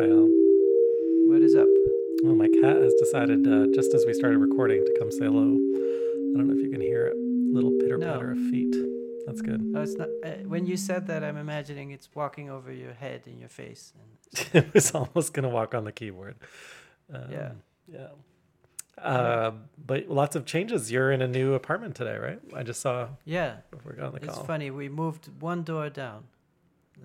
Raphael? What is up? Oh, my cat has decided uh, just as we started recording to come say hello. I don't know if you can hear it. Little pitter patter No. of feet. That's good. Oh, it's not. Uh, when you said that, I'm imagining it's walking over your head and your face. And it was almost gonna walk on the keyboard. Um, Yeah. Yeah. Uh, but lots of changes. You're in a new apartment today, right? I just saw yeah, before we got on the it's call. funny. We moved one door down.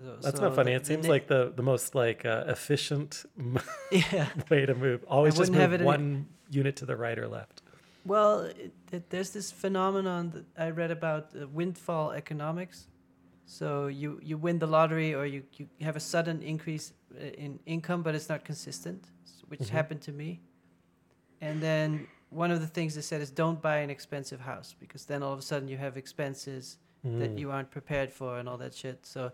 So- That's so not funny. the- It seems ne- like the, the most like uh, efficient yeah. way to move. Always just move one unit to the right or left. Well, it, it, there's this phenomenon that I read about uh, windfall economics. So you, you win the lottery or you, you have a sudden increase uh, in income, but it's not consistent, which Mhm. happened to me. And then one of the things they said is don't buy an expensive house because then all of a sudden you have expenses that Mm. you aren't prepared for and all that shit. So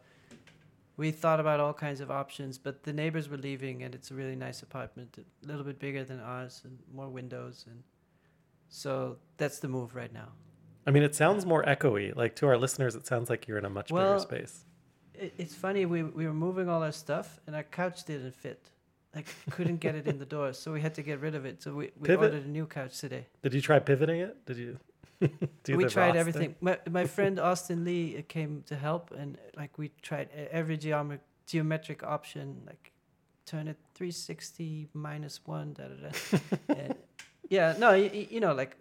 we thought about all kinds of options, but the neighbors were leaving, and it's a really nice apartment, a little bit bigger than ours, and more windows, and so that's the move right now. I mean, it sounds more echoey. Like to our listeners, it sounds like you're in a much Well, bigger space. It, it's funny we we were moving all our stuff, and our couch didn't fit. Like couldn't get it in the door, so we had to get rid of it. So we, we Pivot? ordered a new couch today. Did you try pivoting it? Did you? we tried Ross everything. My my friend Austin Lee came to help, and like we tried every geomet- geometric option, like turn it 360 minus one, da da da. and, yeah, no, you, you know, like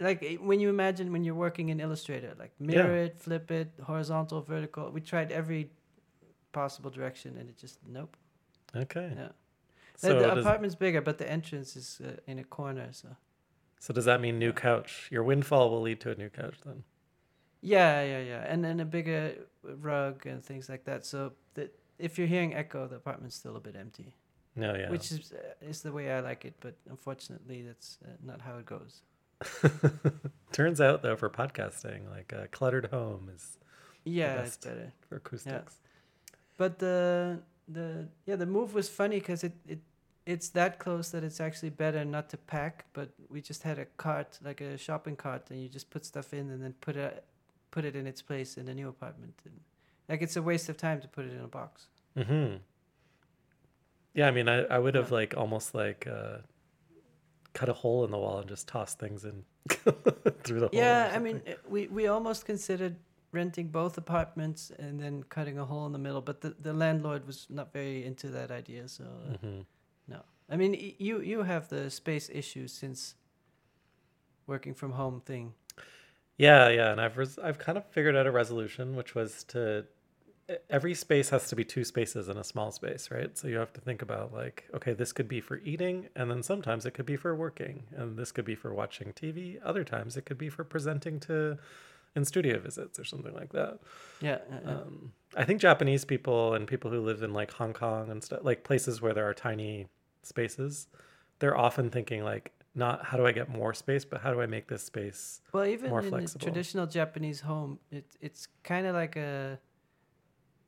like when you imagine when you're working in Illustrator, like mirror it, flip it, horizontal, vertical. We tried every possible direction, and it just nope. Okay. Yeah, So the, the apartment's bigger, but the entrance is uh, in a corner, so. So does that mean new couch? Your windfall will lead to a new couch then. Yeah, yeah, yeah, and then a bigger rug and things like that. So that if you're hearing echo, the apartment's still a bit empty, No, yeah. which is uh, is the way I like it. But unfortunately, that's uh, not how it goes. Turns out though, for podcasting, like a cluttered home is Yeah, it's better. for acoustics. But the the yeah the move was funny because it it it's that close that it's actually better not to pack. But we just had a cart like a shopping cart, and you just put stuff in and then put it put it in its place in the new apartment. And, like it's a waste of time to put it in a box. Mm-hmm. Yeah, I mean, I, I would have Yeah. like almost like uh, cut a hole in the wall and just tossed things in through the hole. Yeah, I mean, we we almost considered renting both apartments and then cutting a hole in the middle, but the, the landlord was not very into that idea. So uh, Mhm. No, I mean, you you have the space issues since working from home thing. Yeah, yeah, and I've res- I've kind of figured out a resolution, which was to every space has to be two spaces in a small space, right? So you have to think about like, okay, this could be for eating, and then sometimes it could be for working, and this could be for watching TV. Other times it could be for presenting to in studio visits or something like that. Yeah, yeah. Um, I think Japanese people and people who live in like Hong Kong and stuff, like places where there are tiny spaces, they're often thinking like, not how do I get more space, but how do I make this space well, even more in flexible. a traditional Japanese home, it it's kind of like a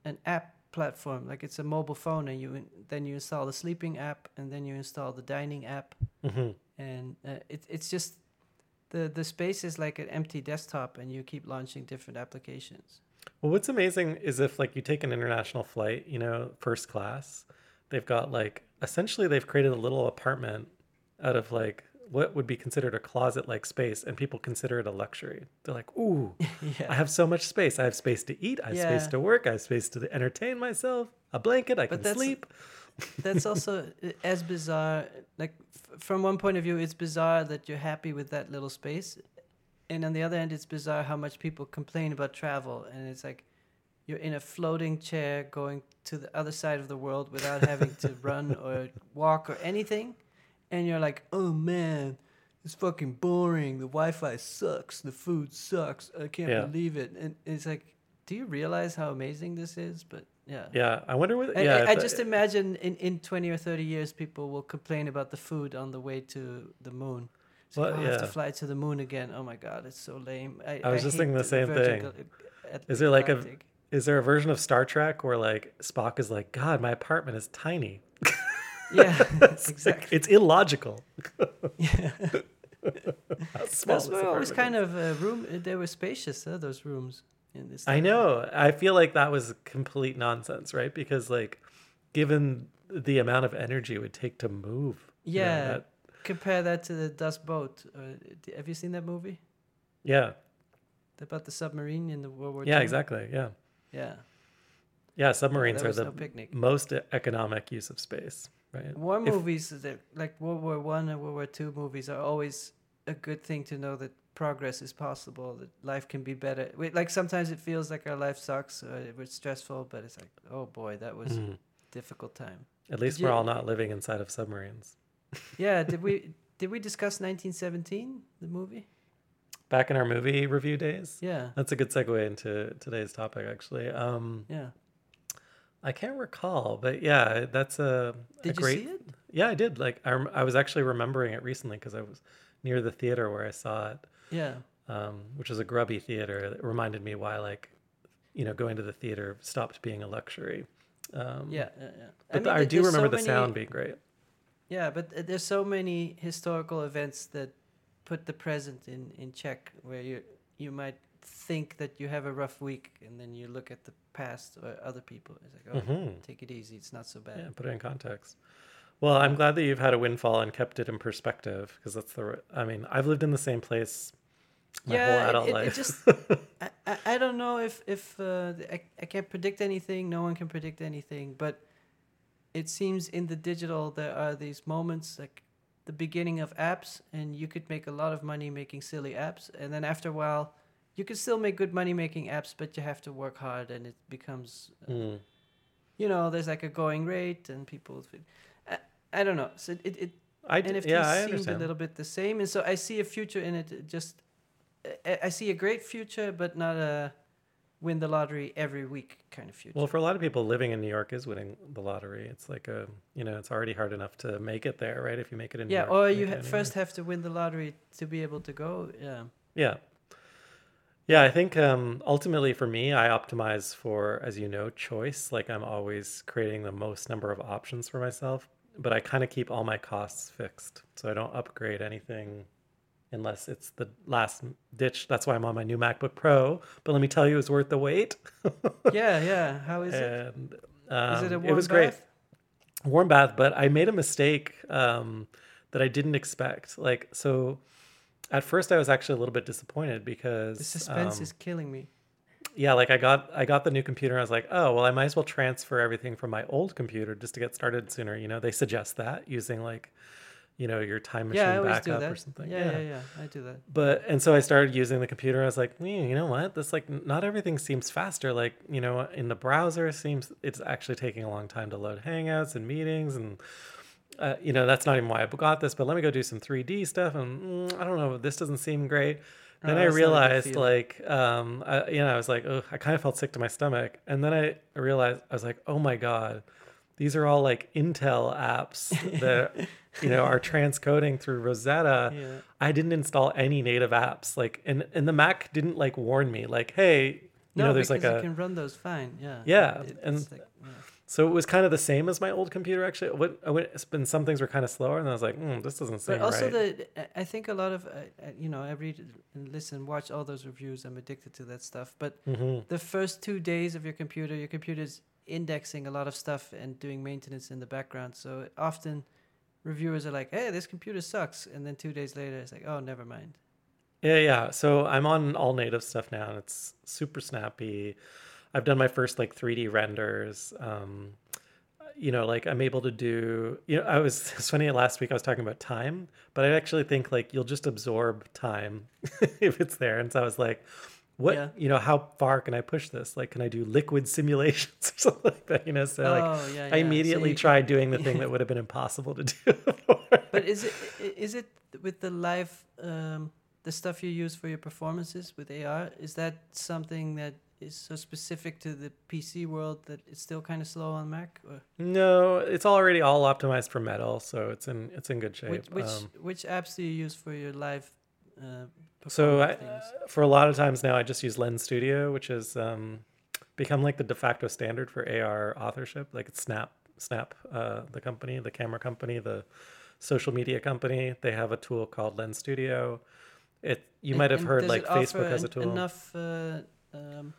an app platform. Like it's a mobile phone, and you then you install the sleeping app, and then you install the dining app, hmm and uh, it, it's just the the space is like an empty desktop and you keep launching different applications. Well, what's amazing is if like you take an international flight, you know, first class, they've got like essentially they've created a little apartment out of like what would be considered a closet like space and people consider it a luxury. They're like, "Ooh, I have so much space. I have space to eat, I have space to work, I have space to entertain myself, a blanket, I But can sleep." That's also uh, as bizarre like f- from one point of view it's bizarre that you're happy with that little space. And on the other hand it's bizarre how much people complain about travel. And it's like you're in a floating chair going to the other side of the world without having to run or walk or anything. And you're like oh man it's fucking boring. The wi-fi sucks. The food sucks. I can't Yeah. believe it. And it's like do you realize how amazing this is? But yeah Yeah, I wonder what I, yeah, I, I the- just imagine in, in 20 or 30 years, people will complain about the food on the way to the moon. Like, Well, "Oh, I have to fly to the moon again. Oh my God, it's so lame. I, I was just thinking the same thing. Is there like a- is there a version of Star Trek where like Spock is like, "God, my apartment is tiny." Yeah, It's like- exactly. it's illogical. Yeah. How small this were always kind of uh, room. uh, They were spacious, huh, those rooms in this. I know. I feel like that was complete nonsense, right? Because like given the amount of energy it would take to move. you know, Yeah. that- Compare that to the Das Boot. Uh, have you seen that movie? yeah. About the submarine in the World War II. Yeah. II? Exactly. Yeah. Yeah. Yeah. Submarines There are the no most economic use of space, right? War If- movies, that, like World War One and World War Two movies, are always a good thing to know that progress is possible, that life can be better. Wait, Like sometimes it feels like our life sucks, or it was stressful, but it's like, oh boy, that was Mhm. a difficult time. At least Did we're you- all not living inside of submarines. Yeah, did we did we discuss 1917, the movie? Back in our movie review days. Yeah, That's a good segue into today's topic, actually. Um, yeah. I can't recall, but yeah, that's a, a Did you great. see it? Yeah, I did. Like I, I was actually remembering it recently because I was near the theater where I saw it, Yeah, um, which was a grubby theater. It reminded me why, like, you know, going to the theater stopped being a luxury. Um, yeah, yeah. yeah. But mean, I, do there's so remember the many- sound being great. Yeah, but uh, there's so many historical events that put the present in in check, where you you might think that you have a rough week, and then you look at the past or other people. It's like, oh, Mhm. take it easy. It's not so bad. Yeah, put it in context. Well, I'm glad that you've had a windfall and kept it in perspective because that's the. I mean, I've lived in the same place my Yeah, whole it- adult it- it life. just- I, I, I don't know if if uh, I, I can't predict anything. No one can predict anything, but it seems in the digital there are these moments like the beginning of apps, and you could make a lot of money making silly apps, and then after a while, you can still make good money making apps, but you have to work hard, and it becomes uh, Mm. you know there's like a going rate, and people. I, don't know. So it, it I d- NFTs yeah, I seemed a little bit the same, and so I see a future in it. Just, I, I see a great future, but not a win the lottery every week kind of future. Well, for a lot of people, living in New York is winning the lottery. It's like a, you know, it's already hard enough to make it there, right? If you make it in New yeah, York, or make you ha- first have to win the lottery to be able to go. Yeah, Yeah. Yeah, I think um, ultimately for me, I optimize for, as you know, choice. Like I'm always creating the most number of options for myself, but I kind of keep all my costs fixed. So I don't upgrade anything unless it's the last ditch. That's why I'm on my new MacBook Pro. But let me tell you, it's worth the wait. yeah, yeah. How is it? um, Is it a warm it was great. warm bath but i made a mistake um, that i didn't expect like so at first i was actually a little bit disappointed because The suspense um, is killing me. Yeah like i got i got the new computer and i was like oh well i might as well transfer everything from my old computer just to get started sooner you know they suggest that using like you know your time machine Yeah, I always do backup or something Yeah, yeah, yeah, I do that. but and so I started using the computer. I was like, "Hmm, you know what? This like not everything seems faster. Like you know, in the browser, it seems it's actually taking a long time to load Hangouts and meetings, and uh, you know that's not even why I got this. But let me go do some 3D stuff, and mm, I don't know, this doesn't seem great. Then Oh, I that's not a good realized, like, um, I, you know, I was like, oh, I kind of felt sick to my stomach, and then I realized I was like, oh my god, these are all like Intel apps that you know are transcoding through Rosetta. Yeah. I didn't install any native apps. Like, and and the Mac didn't like warn me. Like, hey, you No, know, there's like you can run those fine. Yeah. Yeah, It- and- like. So it was kind of the same as my old computer. Actually, what I went, and some things were kind of slower, and I was like, mm, this doesn't seem But also right. the I- I think a lot of uh, uh, you know I read and listen, watch all those reviews. I'm addicted to that stuff. But hmm the first two days of your computer, your computer's indexing a lot of stuff and doing maintenance in the background. So often reviewers are like, "Hey, this computer sucks," and then two days later, it's like, "Oh, never mind." Yeah, yeah. So I'm on all native stuff now, and it's super snappy. I've done my first like 3D renders. Um, you know, like I'm able to do. You know, I was it's funny. Last week I was talking about time, but I actually think like you'll just absorb time if it's there. And so I was like, what? Yeah. You know, how far can I push this? Like, can I do liquid simulations or something like that? You know, so like oh yeah. I yeah. So immediately you- tried doing the thing that would have been impossible to do. before. But is it is it with the live um, the stuff you use for your performances with AR? Is that something that is so specific to the PC world that it's still kind of slow on Mac? Or No, it's already all optimized for metal, so it's in it's in good shape. which which, Um, which apps do you use for your live? Uh, so I, for a lot of times now, I just use Lens Studio, which has um, become like the de facto standard for AR authorship. Like it's Snap, Snap, uh, the company, the camera company, the social media company. They have a tool called Lens Studio. It you And- might have heard like Facebook has a tool. Enough uh, um,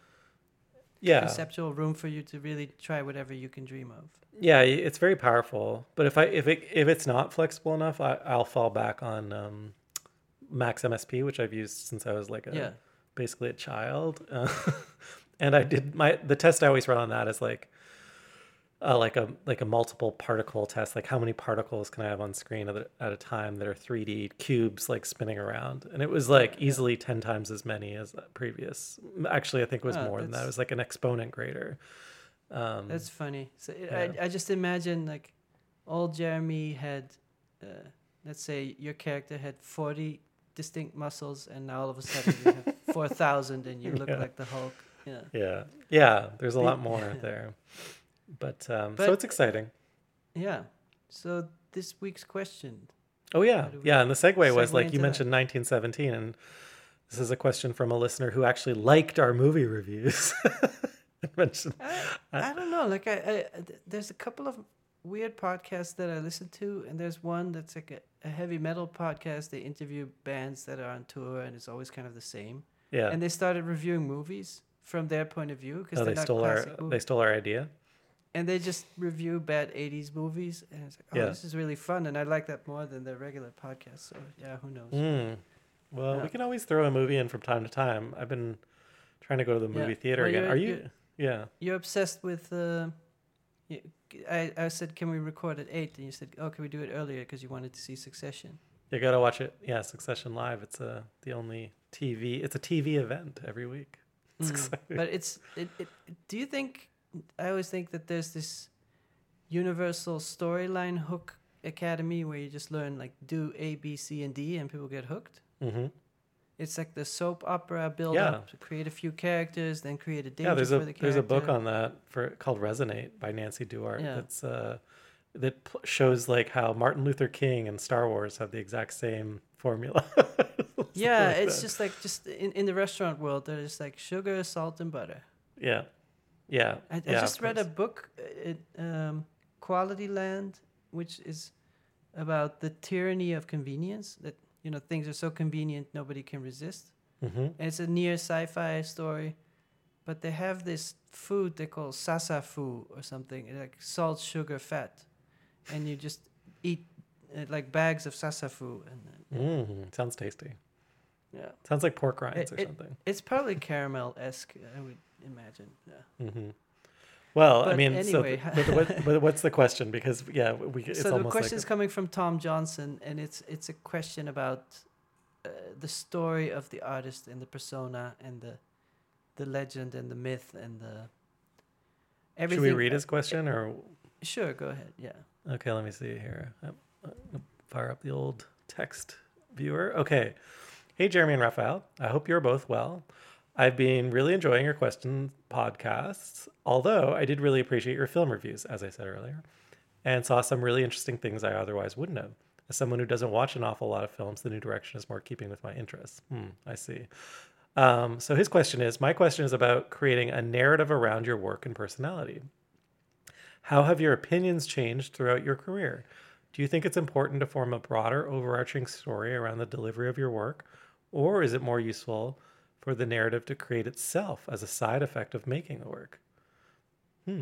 Yeah. conceptual room for you to really try whatever you can dream of. Yeah, it's very powerful. But if I if it if it's not flexible enough, I, I'll fall back on um, Max MSP, which I've used since I was like a Yeah. basically a child. Uh, and I did my the test I always run on that is like uh, like a like a multiple particle test. Like how many particles can I have on screen at a, at a time that are 3D cubes like spinning around? And it was like easily 10 times as many as previous. Actually, I think it was Oh, more than that. It was like an exponent greater. Um, That's funny. So it, yeah. I, I just imagine like old Jeremy had, uh, let's say your character had 40 distinct muscles, and now all of a sudden you have 4,000 and you look Yeah. like the Hulk. Yeah. Yeah, yeah. There's a lot more there, but um, so it's exciting. Yeah. So this week's question. Oh yeah, yeah. And the segue was like you that? mentioned 1917, and this is a question from a listener who actually liked our movie reviews. Mentioned, I, I don't know. Like I, I, there's a couple of weird podcasts that I listen to, and there's one that's like a, a heavy metal podcast. They interview bands that are on tour, and it's always kind of the same. yeah. And they started reviewing movies from their point of view because oh, not stole our classic they stole our idea. And they just review bad '80s movies, and it's like, oh, Yeah. this is really fun, and I like that more than their regular podcast. So yeah, who knows? Mm. Well, Yeah. we can always throw a movie in from time to time. I've been trying to go to the Yeah. movie theater Well, again. you're- you? Yeah. You're obsessed with. Uh, I said, can we record at eight? And you said, oh, can we do it earlier because you wanted to see Succession. You gotta watch it. Yeah, Succession Live. It's a the only TV. It's a TV event every week. It's Mm. exciting. But it's it, it. Do you think? I always think that there's this universal storyline hook academy where you just learn like do A, B, C, and D, and people get hooked. hmm It's like the soap opera build Yeah. up to create a few characters, then create a danger Yeah, there's for a the there's a book on that for called Resonate by Nancy Duarte. Yeah. That's uh, that shows like how Martin Luther King and Star Wars have the exact same formula. Yeah, like it's that. just like just in, in the restaurant world, there's like sugar, salt, and butter. yeah, yeah. I, I yeah, just read a book, uh, it, um, Quality Land, which is about the tyranny of convenience. That you know things are so convenient nobody can resist. Mhm. And it's a near sci-fi story, but they have this food they call sasafu or something, like salt, sugar, fat, and you just eat uh, like bags of sasafu, and uh, Mm, sounds tasty. yeah, Sounds like pork rinds It- or it- something. it's probably caramel esque. I would imagine. Yeah. hmm Well, I mean, anyway. so but, what, but what's the question? Because yeah, we it's so the question like is coming from Tom Johnson, and it's it's a question about uh, the story of the artist and the persona and the the legend and the myth and the should we read his question or Sure, go ahead. Yeah. Okay, let me see here. I'm, I'm fire up the old text viewer. Okay. Hey, Jeremy and Raphael. I hope you're both well. I've been really enjoying your question podcasts, although I did really appreciate your film reviews, as I said earlier, and saw some really interesting things I otherwise wouldn't have. As someone who doesn't watch an awful lot of films, the new direction is more keeping with my interests. Hmm, I see. Um, so his question is My question is about creating a narrative around your work and personality. How have your opinions changed throughout your career? Do you think it's important to form a broader, overarching story around the delivery of your work, or is it more useful for the narrative to create itself as a side effect of making the work? Hmm.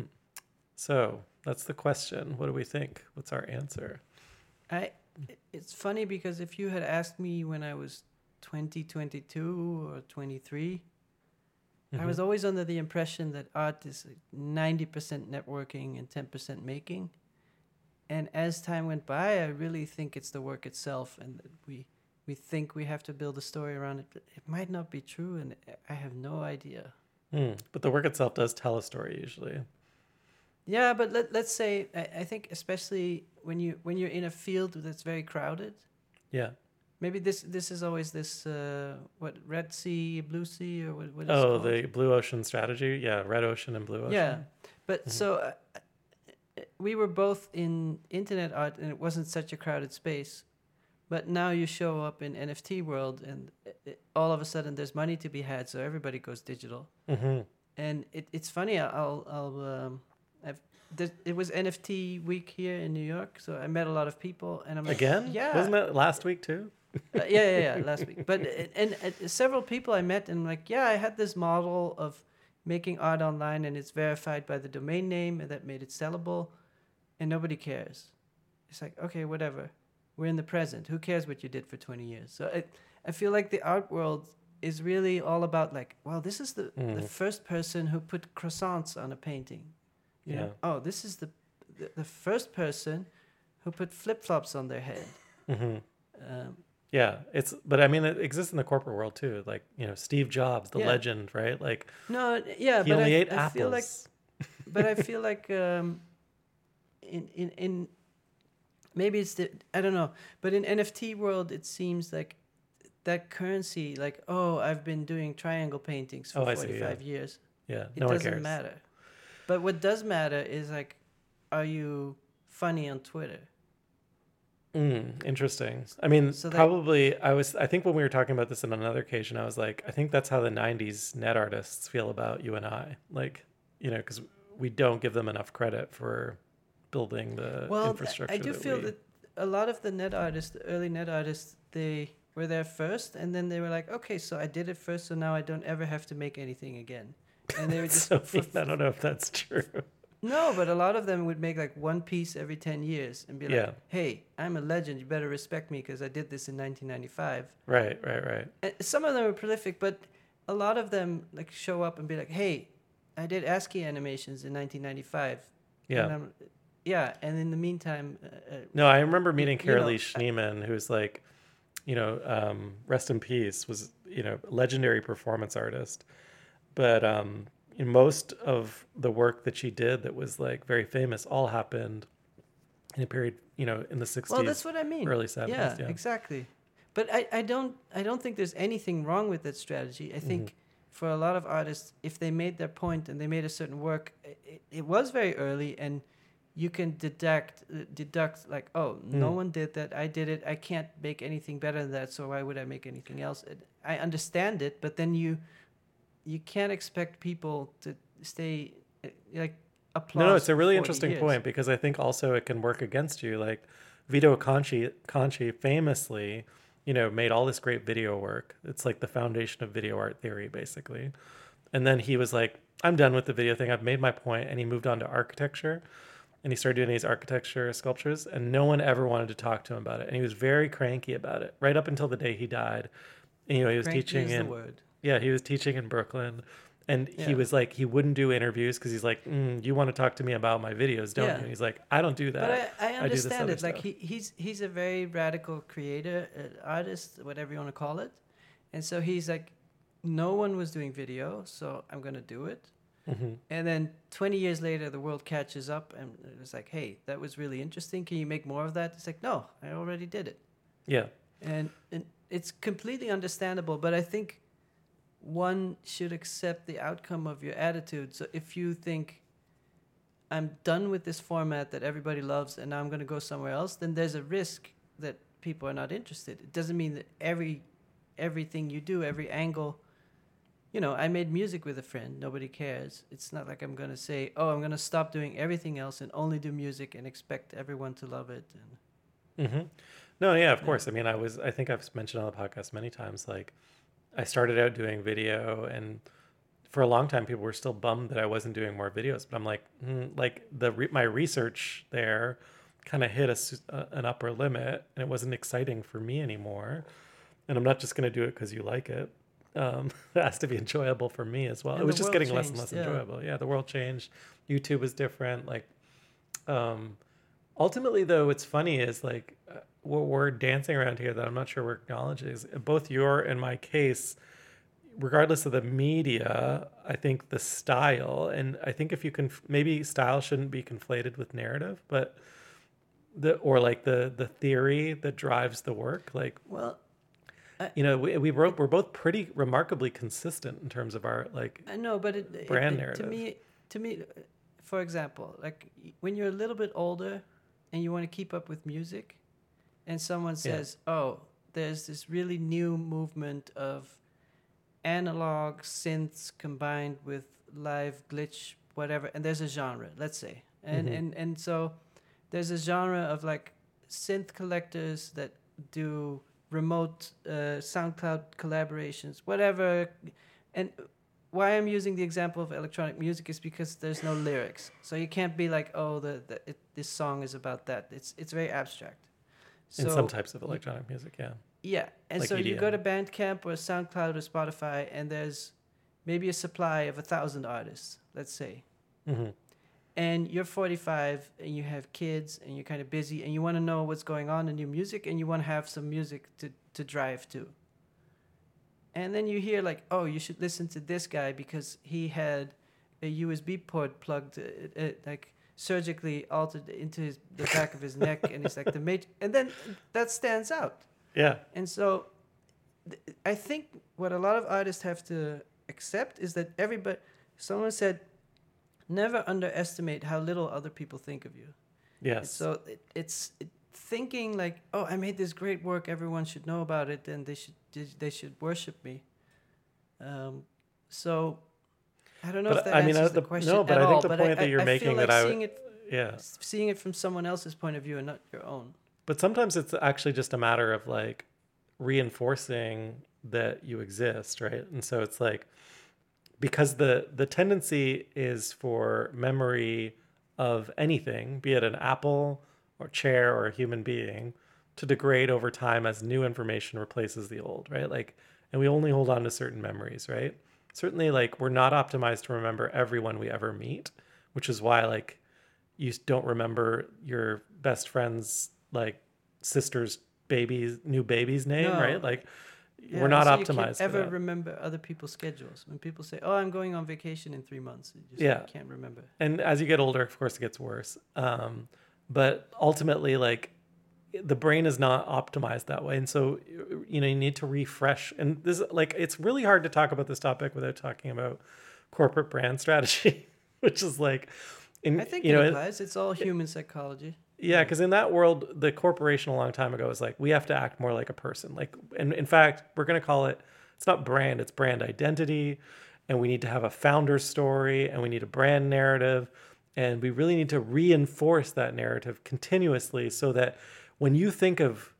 So that's the question. What do we think? What's our answer? I. It's funny because if you had asked me when I was 20, 22 or 23, I was Mhm. always under the impression that art is 90% networking and 10% making. And as time went by, I really think it's the work itself and that we we think we have to build a story around it. But it might not be true and I have no idea. Hmm. But the work itself does tell a story usually. Yeah, but let, let's say I, I think especially when you when you're in a field that's very crowded, Yeah. maybe this this is always this uh, what Red Sea, Blue Sea or what, what is it Oh, the blue ocean strategy. Yeah. Red ocean and blue ocean. Yeah, but Mhm. so uh, uh, we were both in internet art, and it wasn't such a crowded space. But now you show up in NFT world, and it, it- all of a sudden there's money to be had, so everybody goes digital. hmm And it, it's funny. I'll I'll um, I've there, it was NFT week here in New York, so I met a lot of people, and I'm like, Again? yeah, Wasn't it last week too? uh, yeah, yeah, yeah, last week. But uh, and, and several people I met, and I'm like, yeah, I had this model of making art online and it's verified by the domain name and that made it sellable and nobody cares. It's like, okay, whatever. We're in the present. Who cares what you did for 20 years? So I, I feel like the art world is really all about like, well, this is the, the Mm. first person who put croissants on a painting. You know, Yeah. oh, this is the, the, the first person who put flip flops on their head. Mm-hmm. Um, Yeah, it's but I mean it exists in the corporate world too. Like you know Steve Jobs, the Yeah. legend, right? Like no, yeah, he but only I, ate I apples. feel like but I feel like um, in in in maybe it's the I don't know, but in NFT world it seems like that currency, like oh, I've been doing triangle paintings for Oh, forty yeah. years. yeah, It no doesn't matter. But what does matter is like, are you funny on Twitter? Mm, interesting. I mean, So that- probably I was. I think when we were talking about this on another occasion, I was like, I think that's how the '90s net artists feel about you and I. Like, you know, because we don't give them enough credit for building the well, infrastructure. I do that feel we- that a lot of the net artists, the early net artists, they were there first, and then they were like, okay, so I did it first, so now I don't ever have to make anything again. And they were just so I don't know if that's true. no, but a lot of them would make like one piece every ten years and be like, Yeah. hey, I'm a legend, you better respect me because I did this in 1995. Right, right, right. And some of them are prolific, but a lot of them like show up and be like, "Hey, I did ASCII animations in 1995." Yeah. And I'm, yeah, and in the meantime, uh, uh, No, I remember meeting you know, Carolee Schneemann, who's like, you know, um, rest in peace, was you know, legendary performance artist. But um, in most of the work that she did that was like very famous all happened in a period, you know, in the sixties. well, that's what I mean. early 70s, Yeah, yeah. exactly. But I, I don't I don't think there's anything wrong with that strategy. I think Mm-hmm. for a lot of artists, if they made their point and they made a certain work, it, it was very early and you can deduct deduct like oh no Mm. one did that i did it i can't make anything better than that so why would i make anything else It- i understand it but then you you can't expect people to stay uh, like applause No, no, it's a really interesting years. point because I think also it can work against you. Like Vito Acconci, Acconci famously, you know, made all this great video work. It's like the foundation of video art theory, basically. And then he was like, I'm done with the video thing. I've made my. And he moved on to architecture and he started doing these architecture sculptures. And no one ever wanted to talk to him about it. And he was very cranky about it right up until the day he died. And, you know, he was Cranky teaching in yeah, he was teaching in Brooklyn, and he was like, he wouldn't do interviews because he's like, mm, "You want to talk to me about my videos, don't Yeah. you?" And he's like, "I don't do that." But I, I I understand other it. Like he, he's he's a very radical creator, uh, artist, whatever you want to call it, and so he's like, no one was doing video, so I'm gonna do it. Mhm. And then 20 years later, the world catches up, and it's like, hey, that was really interesting. Can you make more of that? It's like, no, I already did it, Yeah, and and it's completely understandable. But I think one should accept the outcome of your attitude. So if you think I'm done with this format that everybody loves and now I'm going to go somewhere else, then there's a risk that people are not interested. It doesn't mean that every everything you do, every angle, you know, I made music with a friend, nobody cares. It's not like I'm going to say, "Oh, I'm going to stop doing everything else and only do music and expect everyone to love it." And hmm No, yeah, of course. I mean, I was, I think I've mentioned on the podcast many times, like, I started out doing video, and for a long time, people were still bummed that I wasn't doing more videos. But I'm like, mm, like the re- my research there kind of hit a, a- an upper limit, and it wasn't exciting for me anymore. And I'm not just going to do it because you like it. Um, it has to be enjoyable for me as well. And it was just getting less and less yeah. enjoyable. Yeah, the world changed. YouTube was different. Like, um, ultimately though what's funny is like uh, what we're dancing around here that i'm not sure we're acknowledging is both your and my case regardless of the media i think the style and i think if you can maybe style shouldn't be conflated with narrative but the or like the the theory that drives the work like well, you know we, we wrote, we're both pretty remarkably consistent in terms of our like I know, but it, it- Brand it- narrative. to me, to me, uh, for example, like when you're a little bit older and you want to keep up with music, and someone says, "Oh, there's this really new movement of analog synths combined with live glitch, whatever," and there's a genre, let's say, and Mhm. and and so there's a genre of like synth collectors that do remote uh, SoundCloud collaborations, whatever, and why I'm using the example of electronic music is because there's no lyrics, so you can't be like, oh, the, the it, this song is about that. It's it's very abstract. in some types of electronic music, yeah. Yeah, and Like so you go to Bandcamp or SoundCloud or Spotify, and there's maybe a supply of a thousand artists, let's say, hmm and you're 45 and you have kids and you're kind of busy and you want to know what's going on in your music and you want to have some music to, to drive to. And then you hear like, oh, you should listen to this guy because he had a USB port plugged, uh, uh, like surgically altered into his, the back of his neck, and it's like the mate, and then that stands out. Yeah. And so th- I think what a lot of artists have to accept is that everybody, someone said, never underestimate how little other people think of you. Yes. So it, it's it, thinking like, oh, I made this great work, everyone should know about it, and they should they should worship me. Um, so I don't know But if that I answers uh, the, the- question no, but at I think all, the point that you're I making feel like that I would- it yeah. seeing it from someone else's point of view and not your own. But sometimes it's actually just a matter of like reinforcing that you exist, right? And so it's like because the the tendency is for memory of anything, be it an apple or chair or a human being, to degrade over time as new information replaces the old, right? Like and we only hold on to certain memories, right? Certainly like we're not optimized to remember everyone we ever meet, which is why like you don't remember your best friend's like sister's baby's new baby's name, No. right? Like Yeah, we're not so you can't optimized ever remember other people's schedules. When people say, "Oh, I'm going on vacation in three months," you just Yeah. can't remember. and as you get older, of course, it gets worse. Um, but ultimately, like the brain is not optimized that way, and so you know you need to refresh. And this, like, it's really hard to talk about this topic without talking about corporate brand strategy, which is like, in I think you it know, it- applies. It's all human psychology. Yeah, because in that world, the corporation a long time ago was like, we have to act more like a person. Like, and in fact, we're going to call it, it's not brand, it's brand identity. And we need to have a founder story and we need a brand narrative. And we really need to reinforce that narrative continuously so that when you think of,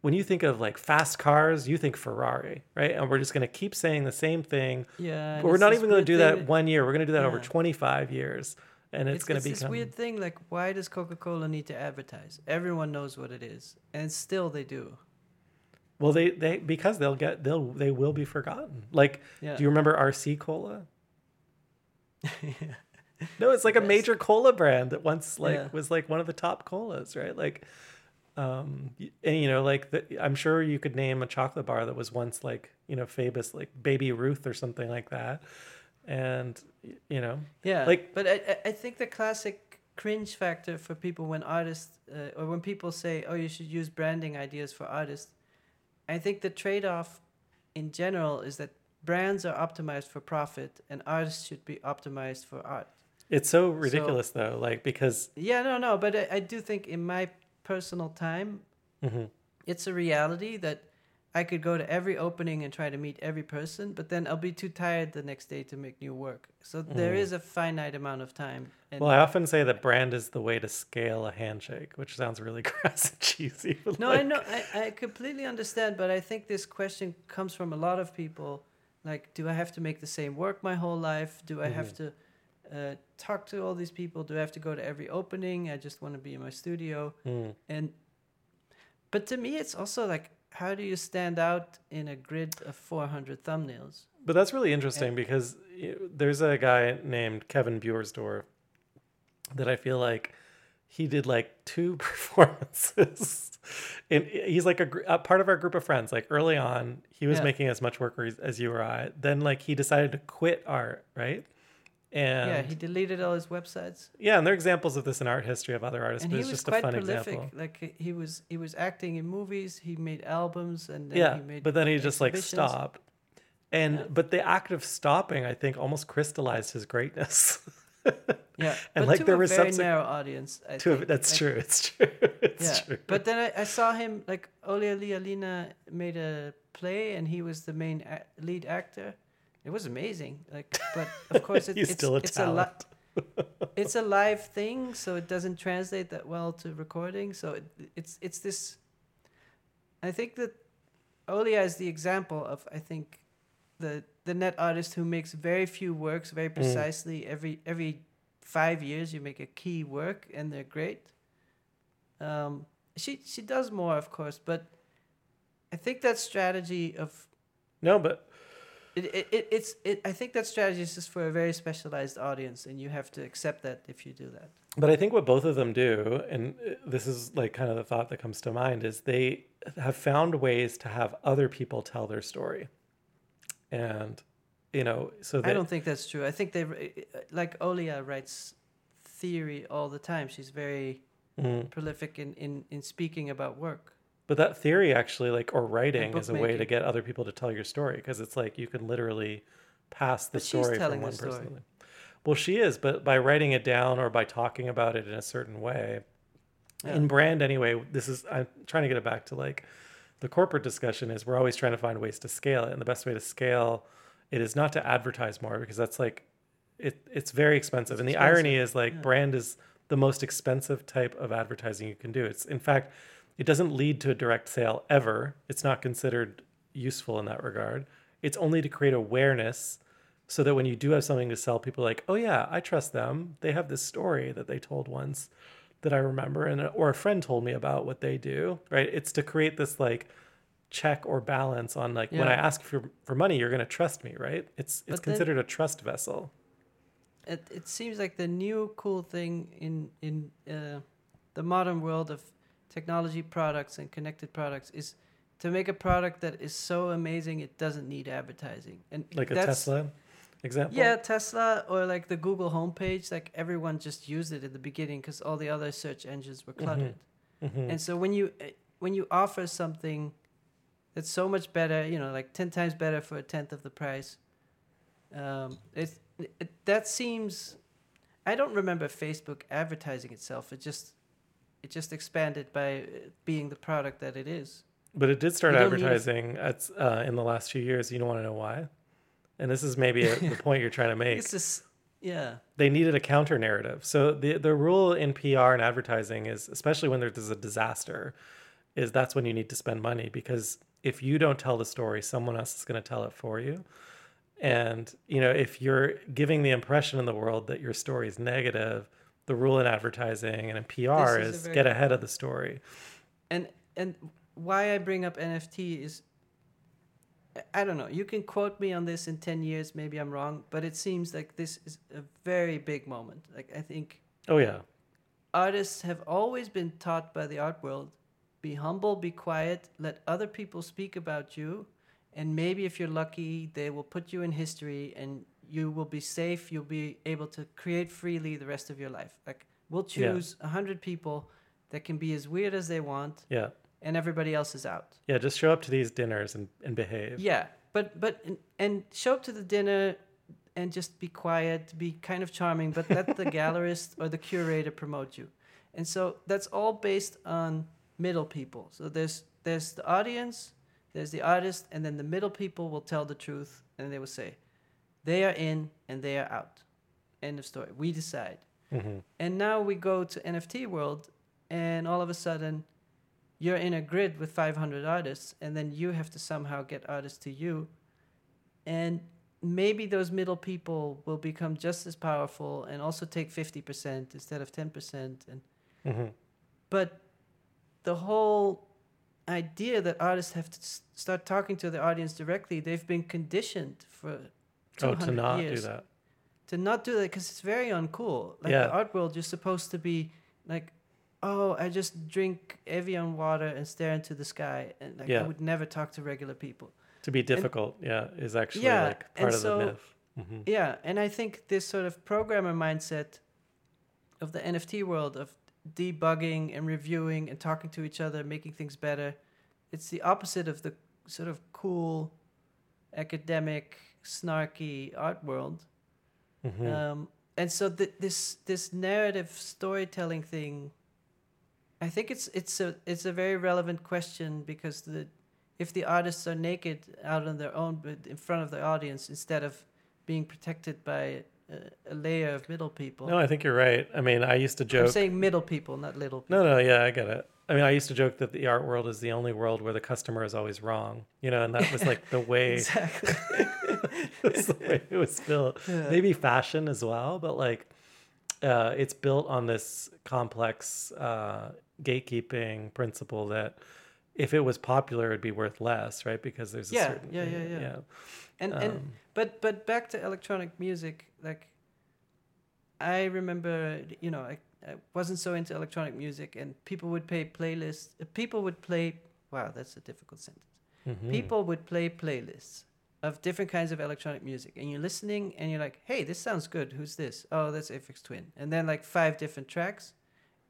when you think of like fast cars, you think Ferrari, right? And we're just going to keep saying the same thing. Yeah. But we're not even going to do that one year. We're going to do that over 25 years. And it's, It's, going to this weird thing. Like, why does Coca-Cola need to advertise? Everyone knows what it is, and still they do. Well, they they because they'll get they'll they will be forgotten. Like, Yeah. do you remember RC Cola? No, it's like a major cola brand that once like Yeah. was like one of the top colas, right? Like, um, and you know, like the, I'm sure you could name a chocolate bar that was once like you know famous, like Baby Ruth or something like that, and you know, Yeah, Like- but I, I- think the classic cringe factor for people when artists uh, or when people say, "Oh, you should use branding ideas for artists," I think the trade-off in general is that brands are optimized for profit and artists should be optimized for art. it's so ridiculous though, like because Yeah, no, no, but I, I do think in my personal time, mhm. it's a reality that I could go to every opening and try to meet every person, but then I'll be too tired the next day to make new work. So there Mm. is a finite amount of time. Well, I often say that brand is the way to scale a handshake, which sounds really crass and cheesy. no, I know, I, I completely understand, but I think this question comes from a lot of people. Like, do I have to make the same work my whole life? Do I have to uh, talk to all these people? Do I have to go to every opening? I just want to be in my studio. Mm. And, but to me, it's also like, how do you stand out in a grid of 400 thumbnails? But that's really interesting because there's a guy named Kevin Bewersdorf that I feel like he did like two performances. And he's like a, a part of our group of friends. Like early on, he was Yeah. making as much work as you or I. Then like he decided to quit art, right? And yeah, he deleted all his websites. yeah, and there are examples of this in art history of other artists, and but he it's was just a quite fun prolific. example. Like he- was, he was acting in movies. He made albums, and then yeah he made but then he just like stopped and Yeah. but the act of stopping i think almost crystallized his greatness Yeah, And, like, there a was very narrow audience. I to think. that's Like, true it's true it's yeah, true but then I, I saw him like Olia Lialina made a play, and he was the main a- lead actor. It was amazing. Like, but of course, it, it's still a it's a talent li- it's a live thing, so it doesn't translate that well to recording. So it, it's it's this. I think that Olia is the example of I think the the net artist who makes very few works very precisely every every five years you make a key work and they're great um, she she does more of course but i think that strategy of No, but it, it, it it's it i think that strategy is just for a very specialized audience and you have to accept that if you do that But I think what both of them do, and uh, this is like kind of the thought that comes to mind, is they have found ways to have other people tell their story. And, you know, so they, i don't think that's true i think they like olia writes theory all the time she's very Mhm. prolific in, in, in speaking about work But that theory actually, like, or writing is a way to get other people to tell your story because it's like you can literally pass the But story from the one story. person. Well, she is, but by writing it down or by talking about it in a certain way, Yeah. in brand anyway, this is, I'm trying to get it back to like the corporate discussion is we're always trying to find ways to scale it. And the best way to scale it is not to advertise more because that's like, it, it's very expensive. and the irony is like yeah. brand is the most expensive type of advertising you can do. It's in fact, it doesn't lead to a direct sale ever. It's not considered useful in that regard. It's only to create awareness so that when you do have something to sell, people are like, oh yeah, I trust them. They have this story that they told once that I remember, and or a friend told me about what they do. Right? It's to create this like check or balance on like when I ask for for money, you're going to trust me, right? It's it's But then- considered a trust vessel. it, it seems like the new cool thing in in uh, the modern world of technology products and connected products is to make a product that is so amazing it doesn't need advertising and Like a Tesla example. yeah tesla or like the google homepage like everyone just used it at the beginning because all the other search engines were cluttered Mhm. and so when you uh, when you offer something that's so much better you know like 10 times better for a tenth of the price um, it, it that seems i don't remember facebook advertising itself it just it just expanded by uh, being the product that it is But it did start You don't need a- advertising at uh, in the last few years. You don't want to know why, and this is maybe a, the point you're trying to make. it's just yeah They needed a counter narrative. So the the rule in PR and advertising is, especially when there's a disaster, is that's when you need to spend money because if you don't tell the story, someone else is going to tell it for you. And you know, if you're giving the impression in the world that your story is negative, the rule in advertising and in PR This is is get ahead of the story. and and why I bring up NFT is I- I don't know. You can quote me on this in 10 years, maybe I'm wrong, but it seems like this is a very big moment. Like I think Oh yeah. artists have always been taught by the art world be humble, be quiet, let other people speak about you, and maybe if you're lucky, they will put you in history and you will be safe, you'll be able to create freely the rest of your life. Like we'll choose a 100 people that can be as weird as they want Yeah. and everybody else is out. Yeah, just show up to these dinners and, and behave. Yeah, but but and, and show up to the dinner and just be quiet, be kind of charming, but let the gallerist or the curator promote you. And so that's all based on middle people. So there's there's the audience, there's the artist, and then the middle people will tell the truth and they will say, they are in and they are out. End of story. We decide. hmm And now we go to NFT world, and all of a sudden, you're in a grid with 500 artists, and then you have to somehow get artists to you. And maybe those middle people will become just as powerful and also take 50% instead of 10%. And hmm but the whole idea that artists have to s- start talking to the audience directly, they've been conditioned for 200 Oh, to not years do that. to not do that because it's very uncool. Like Yeah. the art world, you're supposed to be like, oh, I just drink Evian water and stare into the sky, and like Yeah. I would never talk to regular people. To be difficult, yeah, is actually Yeah, like part of so- the myth. hmm Yeah, and I think this sort of programmer mindset of the NFT world of debugging and reviewing and talking to each other, making things better, it's the opposite of the sort of cool, academic, snarky art world. hmm Um, and so th- this this narrative storytelling thing, I think it's it's a it's a very relevant question because the if the artists are naked out on their own but in front of the audience instead of being protected by a, a layer of middle people. no, I think you're right. I mean, I used to joke. I'm saying middle people, not little people. No, no, yeah, I get it. I mean, I used to joke that the art world is the only world where the customer is always wrong, you know, and that was like the way Exactly. That's the way it was built. Yeah. Maybe fashion as well, but like uh, it's built on this complex uh, gatekeeping principle that if it was popular, it'd be worth less, right? Because there's a Yeah, certain yeah, yeah, yeah. yeah. and and Um, but but back to electronic music like i remember you know I, I wasn't so into electronic music and people would play playlists people would play wow that's a difficult sentence mhm. people would play playlists of different kinds of electronic music and you're listening and you're like hey this sounds good. Who's this? Oh that's Aphex Twin. And then like five different tracks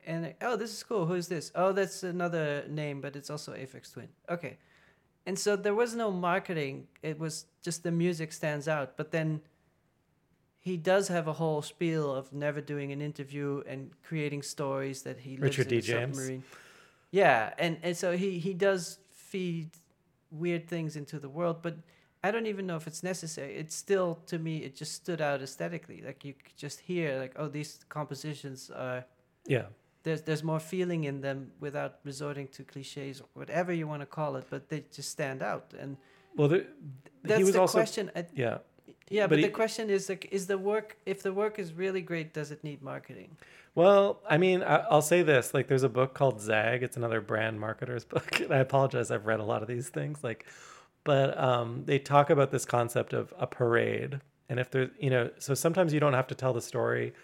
and like, oh this is cool. Who's this? Oh that's another name but it's also Aphex Twin. Okay. And so there was no marketing. It was just the music stands out but then he does have a whole spiel of never doing an interview and creating stories that he lives Richard in D. James. submarine. Yeah, and, and so he, he does feed weird things into the world, but I don't even know if it's necessary. It's still to me it just stood out aesthetically. Like you could just hear like oh these compositions are yeah. there's there's more feeling in them without resorting to cliches or whatever you want to call it, but they just stand out. And Well, there, that's he was the also question. I, yeah. yeah, But but, he- the question is like, is the work if the work is really great, does it need marketing? Well, I mean, I, I'll say this: like, there's a book called Zag. It's another brand marketer's book. And I apologize, I've read a lot of these things. Like, but um, they talk about this concept of a parade, and if there's, you know, so sometimes you don't have to tell the story;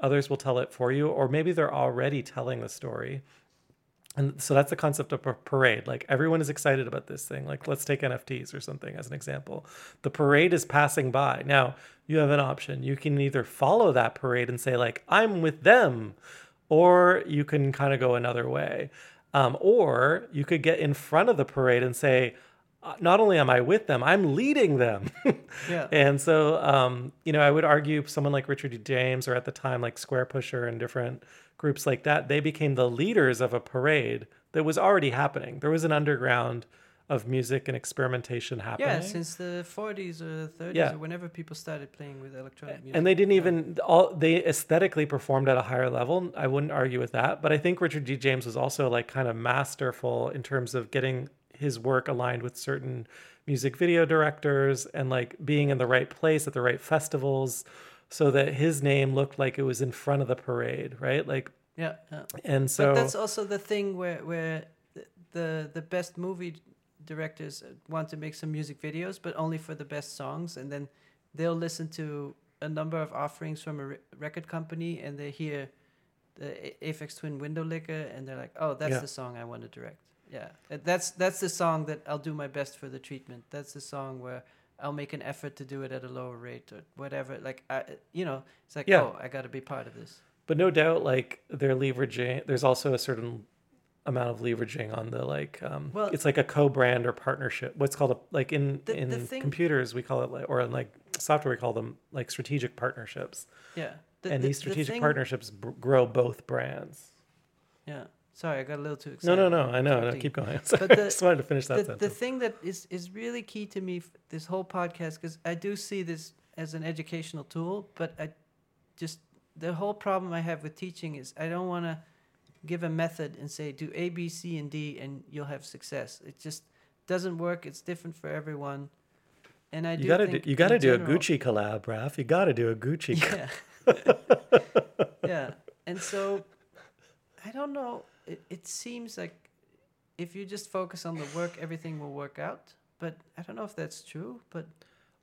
others will tell it for you, or maybe they're already telling the story. And so that's the concept of a parade. Like everyone is excited about this thing. Like let's take NFTs or something as an example. The parade is passing by. Now you have an option. You can either follow that parade and say like I'm with them, or you can kind of go another way. Um, or you could get in front of the parade and say, "Uh, not only am I with them, I'm leading them. Yeah. And so, um, you know, I would argue someone like Richard D. James, or at the time like Squarepusher and different groups like that, they became the leaders of a parade that was already happening. There was an underground of music and experimentation happening. Yeah, since the 40s or the 30s Yeah. or whenever people started playing with electronic music. and they didn't Yeah. even all they aesthetically performed at a higher level. I wouldn't argue with that, but I think Richard D. James was also like kind of masterful in terms of getting his work aligned with certain music video directors and like being in the right place at the right festivals so that his name looked like it was in front of the parade, right? Like Yeah, yeah. and so but that's also the thing where where the- the the best movie directors want to make some music videos, but only for the best songs, and then they'll listen to a number of offerings from a re- record company, and they hear the A- Aphex Twin Window Licker, and they're like, "Oh, that's Yeah. the song I want to direct." Yeah, Uh, that's that's the song that I'll do my best for the treatment. That's the song where I'll make an effort to do it at a lower rate or whatever. Like, I, you know, it's like, Yeah. oh, I got to be part of this. But no doubt, like they're leveraging. There's also a certain amount of leveraging on the like. Um, Well- it's like a co-brand or partnership. What's called a like in The- in the thing- computers we call it like, or in like software we call them like strategic partnerships. Yeah, the, and the- these the strategic thing- partnerships b- grow both brands. Yeah. Sorry, I got a little too excited. no, no. No. I know. No, keep going. Sorry, the- I just wanted to finish that The, the thing that is, is really key to me, this whole podcast, because I do see this as an educational tool, but I just, the whole problem I have with teaching is I don't want to give a method and say, do A, B, C, and D, and you'll have success. It just doesn't work. It's different for everyone. And I do you gotta do, you gotta do a Gucci collab, Raf. You gotta do a Gucci. Yeah. yeah. And so I don't know. It, it seems like if you just focus on the work, everything will work out. But I don't know if that's true. But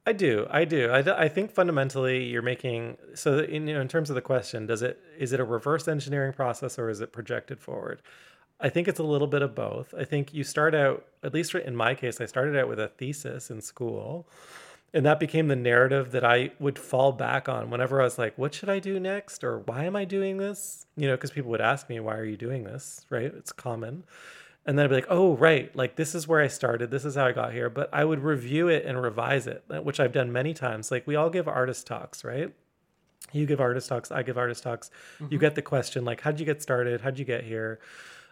I do. I do. I, th- I think fundamentally you're making so that in, you know in terms of the question, does it is it a reverse engineering process or is it projected forward? I think it's a little bit of both. I think you start out, at least in my case, I started out with a thesis in school, and that became the narrative that I would fall back on whenever I was like, "What should I do next?" or "Why am I doing this?" You know, because people would ask me, "Why are you doing this?" Right? It's common. And then I'd be like, oh, right, like this is where I started. This is how I got here. But I would review it and revise it, uh, which I've done many times. Like we all give artist talks, right? You give artist talks, I give artist talks. You get the question like, how'd you get started? How'd you get here?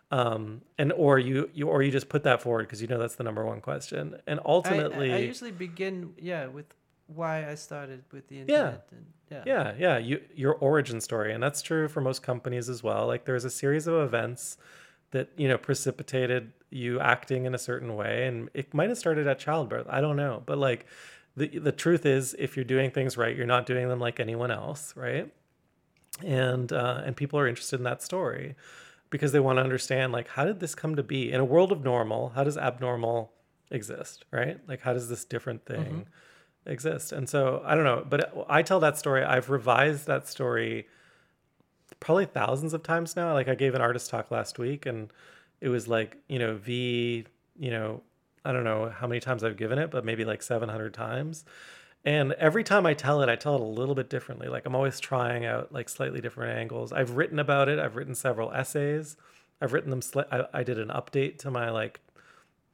Um, and or you you or you just put that forward because you know that's the number one question. And ultimately, I, I usually begin, yeah, with why I started with the internet. And, yeah. yeah yeah you your origin story and that's true for most companies as well like there's a series of events that you know precipitated you acting in a certain way and it might have started at childbirth i don't know but like the the truth is if you're doing things right, you're not doing them like anyone else, right? And uh, and people are interested in that story because they want to understand like how did this come to be in a world of normal? How does abnormal exist, right? Like how does this different thing mm-hmm. exist? And so I don't know, but I tell that story. I've revised that story probably thousands of times now. Like I gave an artist talk last week and it was like, you know, V, you know, I don't know how many times I've given it, but maybe like 700 times. And every time I tell it, I tell it a little bit differently. Like I'm always trying out like slightly different angles. I've written about it. I've written several essays. I've written them. Sli- I, I did an update to my like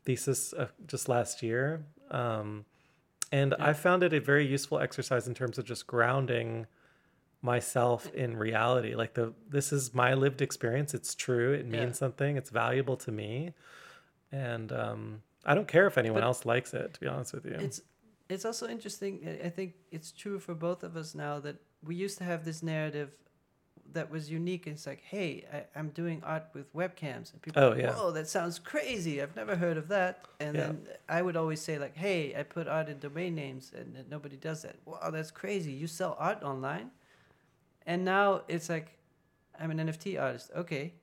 thesis uh, just last year. Um, and yeah. I found it a very useful exercise in terms of just grounding myself in reality like the this is my lived experience it's true it means yeah. something it's valuable to me and um, i don't care if anyone but else likes it to be honest with you it's it's also interesting i think it's true for both of us now that we used to have this narrative that was unique it's like hey I, am doing art with webcams and people oh, yeah. whoa that sounds crazy i've never heard of that and yeah. then i would always say like hey i put art in domain names and, and nobody does that wow that's crazy you sell art online and now it's like, I'm an NFT artist. Okay.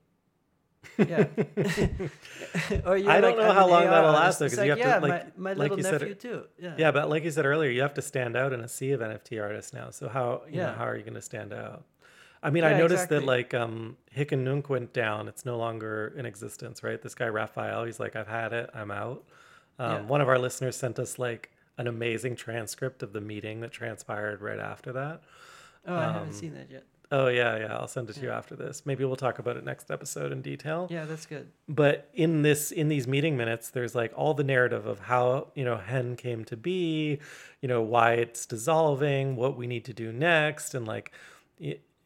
Yeah. or you I don't like, know how long AR that'll last though, because like, you have yeah, to like my, my like little you nephew said, too. Yeah. Yeah, but like you said earlier, you have to stand out in a sea of NFT artists now. So how you yeah. know how are you going to stand out? I mean, yeah, I noticed exactly. that like um Hic et Nunc went down. It's no longer in existence, right? This guy Raphael, he's like, I've had it. I'm out. Um, yeah. One of our listeners sent us like an amazing transcript of the meeting that transpired right after that. Oh, I haven't um, seen that yet. Oh yeah, yeah. I'll send it to you after this. Maybe we'll talk about it next episode in detail. Yeah, that's good. But in this in these meeting minutes, there's like all the narrative of how, you know, Hen came to be, you know, why it's dissolving, what we need to do next, and like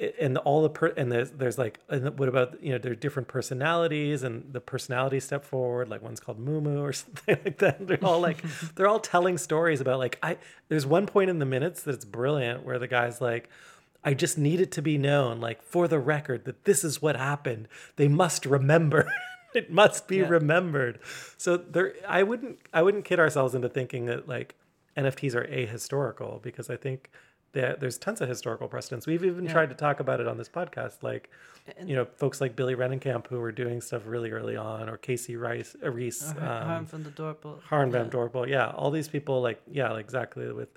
and all the per and there's there's like and what about you know there are different personalities and the personality step forward like one's called Mumu or something like that they're all like they're all telling stories about like I there's one point in the minutes that's brilliant where the guy's like I just need it to be known, like for the record, that this is what happened. They must remember. it must be yeah. remembered. So there, I wouldn't, I wouldn't kid ourselves into thinking that like NFTs are ahistorical because I think that there's tons of historical precedents. We've even yeah. tried to talk about it on this podcast, like and, you know, folks like Billy Rennekamp who were doing stuff really early on, or Casey Rice, uh, Reas, uh, um, Harm van der Dorpel, Harm van yeah. Dorpel, yeah, all these people, like yeah, exactly with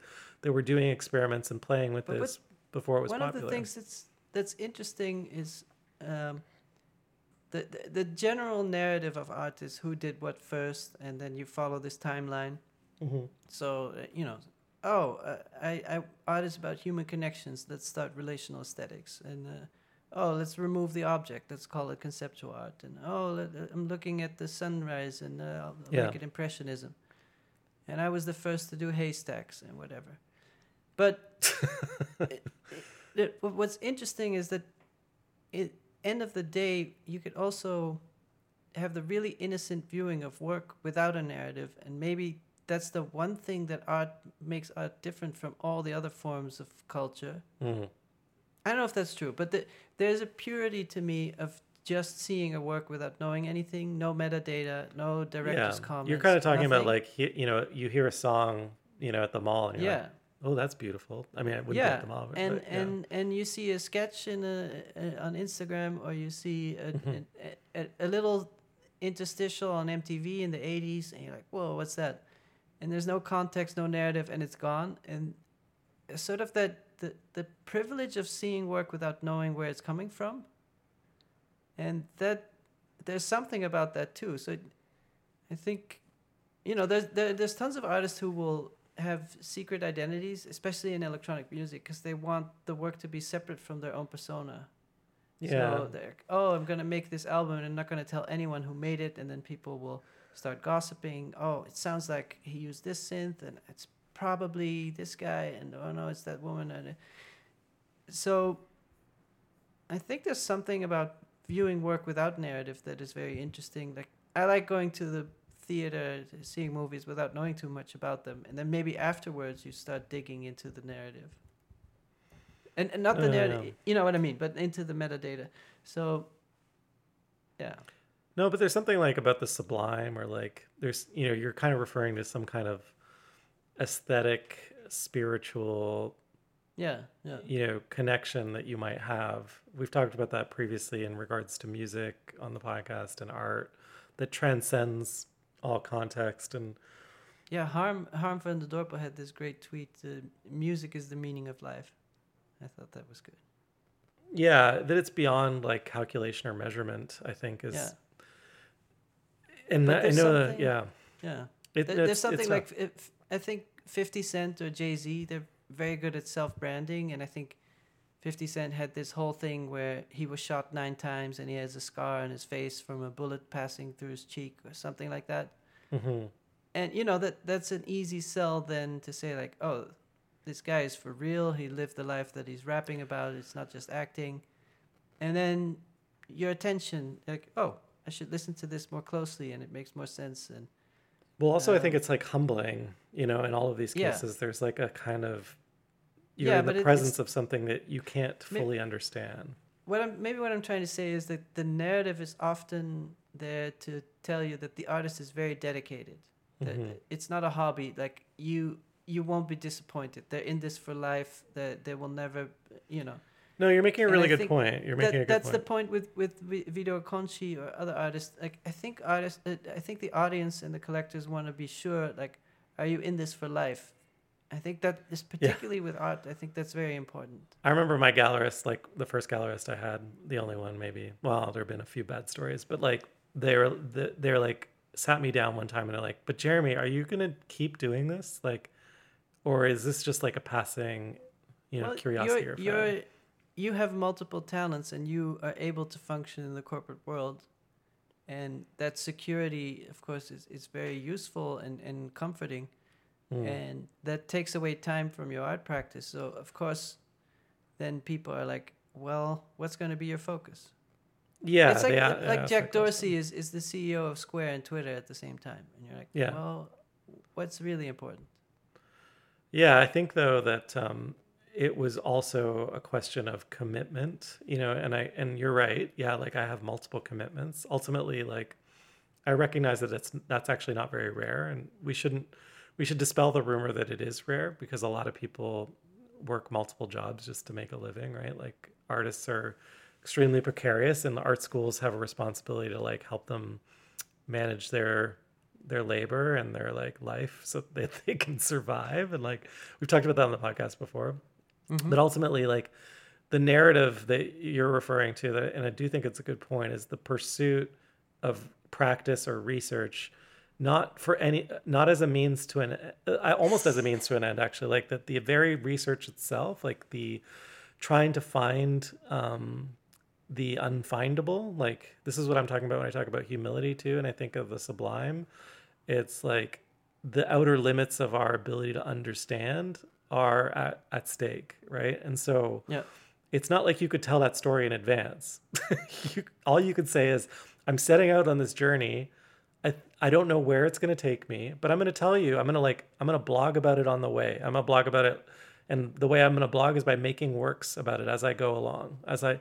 they were doing experiments and playing with but this before it was one popular. of the things that's that's interesting is um, the, the, the general narrative of art is who did what first, and then you follow this timeline. Mm-hmm. So uh, you know, oh, uh, I, I art is about human connections. Let's start relational aesthetics, and uh, oh, let's remove the object. Let's call it conceptual art. And oh, let, uh, I'm looking at the sunrise, and uh, I'll yeah. make it impressionism. And I was the first to do haystacks and whatever. But it, it, what's interesting is that, at end of the day, you could also have the really innocent viewing of work without a narrative, and maybe that's the one thing that art makes art different from all the other forms of culture. Mm-hmm. I don't know if that's true, but the, there's a purity to me of just seeing a work without knowing anything, no metadata, no director's yeah. comments. You're kind of talking nothing. about like you know you hear a song you know at the mall and you're yeah. like, oh that's beautiful i mean i wouldn't yeah. them all and but, yeah. and and you see a sketch in a, a on instagram or you see a, mm-hmm. a, a, a, little interstitial on mtv in the 80s and you're like whoa what's that and there's no context no narrative and it's gone and sort of that the, the privilege of seeing work without knowing where it's coming from and that there's something about that too so i think you know there's there, there's tons of artists who will have secret identities, especially in electronic music, because they want the work to be separate from their own persona. Yeah. So they're, oh, I'm gonna make this album and I'm not gonna tell anyone who made it, and then people will start gossiping. Oh, it sounds like he used this synth, and it's probably this guy, and oh no, it's that woman. And so, I think there's something about viewing work without narrative that is very interesting. Like I like going to the theater, seeing movies without knowing too much about them, and then maybe afterwards you start digging into the narrative. And, and not the uh, narrative, you know what I mean, but into the metadata. So, yeah. No, but there's something like about the sublime, or like there's, you know, you're kind of referring to some kind of aesthetic, spiritual, Yeah, yeah. you know, connection that you might have. We've talked about that previously in regards to music on the podcast and art that transcends all context and Yeah, Harm Harm van der Dorpel had this great tweet. Uh, Music is the meaning of life. I thought that was good. yeah, that it's beyond like calculation or measurement, I think is Yeah, and that, I know that, yeah. yeah. It, There- there's something like if, I think Fifty Cent or Jay Z. They're very good at self branding, and I think Fifty Cent had this whole thing where he was shot nine times and he has a scar on his face from a bullet passing through his cheek or something like that. Mhm. And you know that that's an easy sell then to say like, oh, this guy is for real. He lived the life that he's rapping about. It's not just acting. And then your attention, like, oh, I should listen to this more closely, and it makes more sense. And Well, also, I think Um, it's like humbling, you know, in all of these Yeah. cases, there's like a kind of, you're Yeah, in the presence of something that you can't May- fully understand. what I'm maybe what I'm trying to say is that the narrative is often there to tell you that the artist is very dedicated. That Mhm. it's not a hobby. Like you, you won't be disappointed. They're in this for life. That they will never, you know. No, you're making a really good point. You're that, making a good that's point. the point with with Vi- Vito Acconci or other artists. Like I think artists, I think the audience and the collectors want to be sure. Like, are you in this for life? I think that is particularly with art. I think that's very important. I remember my gallerist, like the first gallerist I had, the only one maybe. Well, there have been a few bad stories, but like they were, they're like sat me down one time and they're like, "But Jeremy, are you gonna keep doing this? Like, or is this just like a passing, you know, Well, curiosity you're, or fad?" you're you have multiple talents and you are able to function in the corporate world and that security of course is, is very useful and, and comforting Mm. and that takes away time from your art practice so of course then people are like well what's going to be your focus Yeah, it's like they a- like they ask jack dorsey is, is the ceo of square and twitter at the same time and you're like Yeah. well what's really important Yeah, I think though that um, it was also a question of commitment, you know, and I and you're right. Yeah, like I have multiple commitments. Ultimately, like I recognize that it's that's actually not very rare, and we shouldn't we should dispel the rumor that it is rare because a lot of people work multiple jobs just to make a living, right? Like artists are extremely precarious, and the art schools have a responsibility to like help them manage their their labor and their like life so that they can survive. And like we've talked about that on the podcast before. Mm-hmm. But ultimately like the narrative that you're referring to that and i do think it's a good point is the pursuit of practice or research not for any not as a means to an almost as a means to an end actually. Like that the very research itself like the trying to find um the unfindable like this is what i'm talking about when i talk about humility too and i think of the sublime. It's like the outer limits of our ability to understand are at, at stake right? And so yeah. it's not like you could tell that story in advance. You, all you could say is i'm setting out on this journey i, I don't know where it's going to take me but i'm going to tell you i'm going to like i'm going to blog about it on the way i'm going to blog about it and the way i'm going to blog is by making works about it as i go along as I,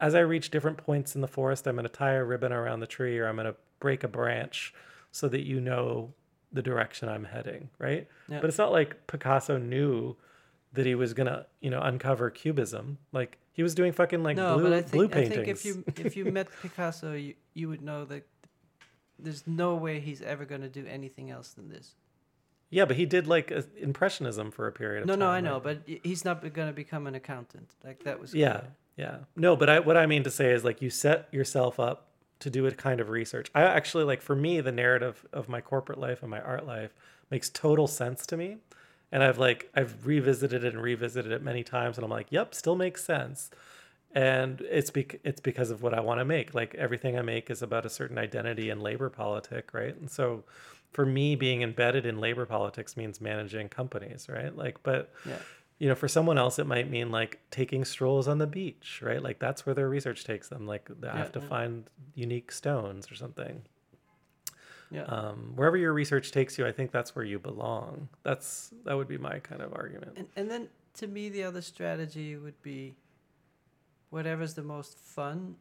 as i reach different points in the forest i'm going to tie a ribbon around the tree or i'm going to break a branch so that you know the direction i'm heading right Yeah. but it's not like picasso knew that he was gonna, you know, uncover cubism. Like he was doing fucking like no, blue, but I blue think I think if you if you met Picasso, you you would know that there's no way he's ever going to do anything else than this. yeah, but he did like impressionism for a period of No, time. no, I know, right? but he's not going to become an accountant. Like that was yeah, clear. yeah, no, but I what I mean to say is like you set yourself up to do a kind of research. I actually like for me the narrative of my corporate life and my art life makes total sense to me, and I've like I've revisited it and revisited it many times, and I'm like, yep, still makes sense. And it's bec- it's because of what I want to make. Like everything I make is about a certain identity and labor politic, right? And so, for me, being embedded in labor politics means managing companies, right? Like, but Yeah. you know, for someone else, it might mean like taking strolls on the beach, right? Like that's where their research takes them. Like they Yeah, have to yeah. find unique stones or something. Yeah. Um, wherever your research takes you, I think that's where you belong. That's that would be my kind of argument. And and then to me the other strategy would be whatever's the most fun,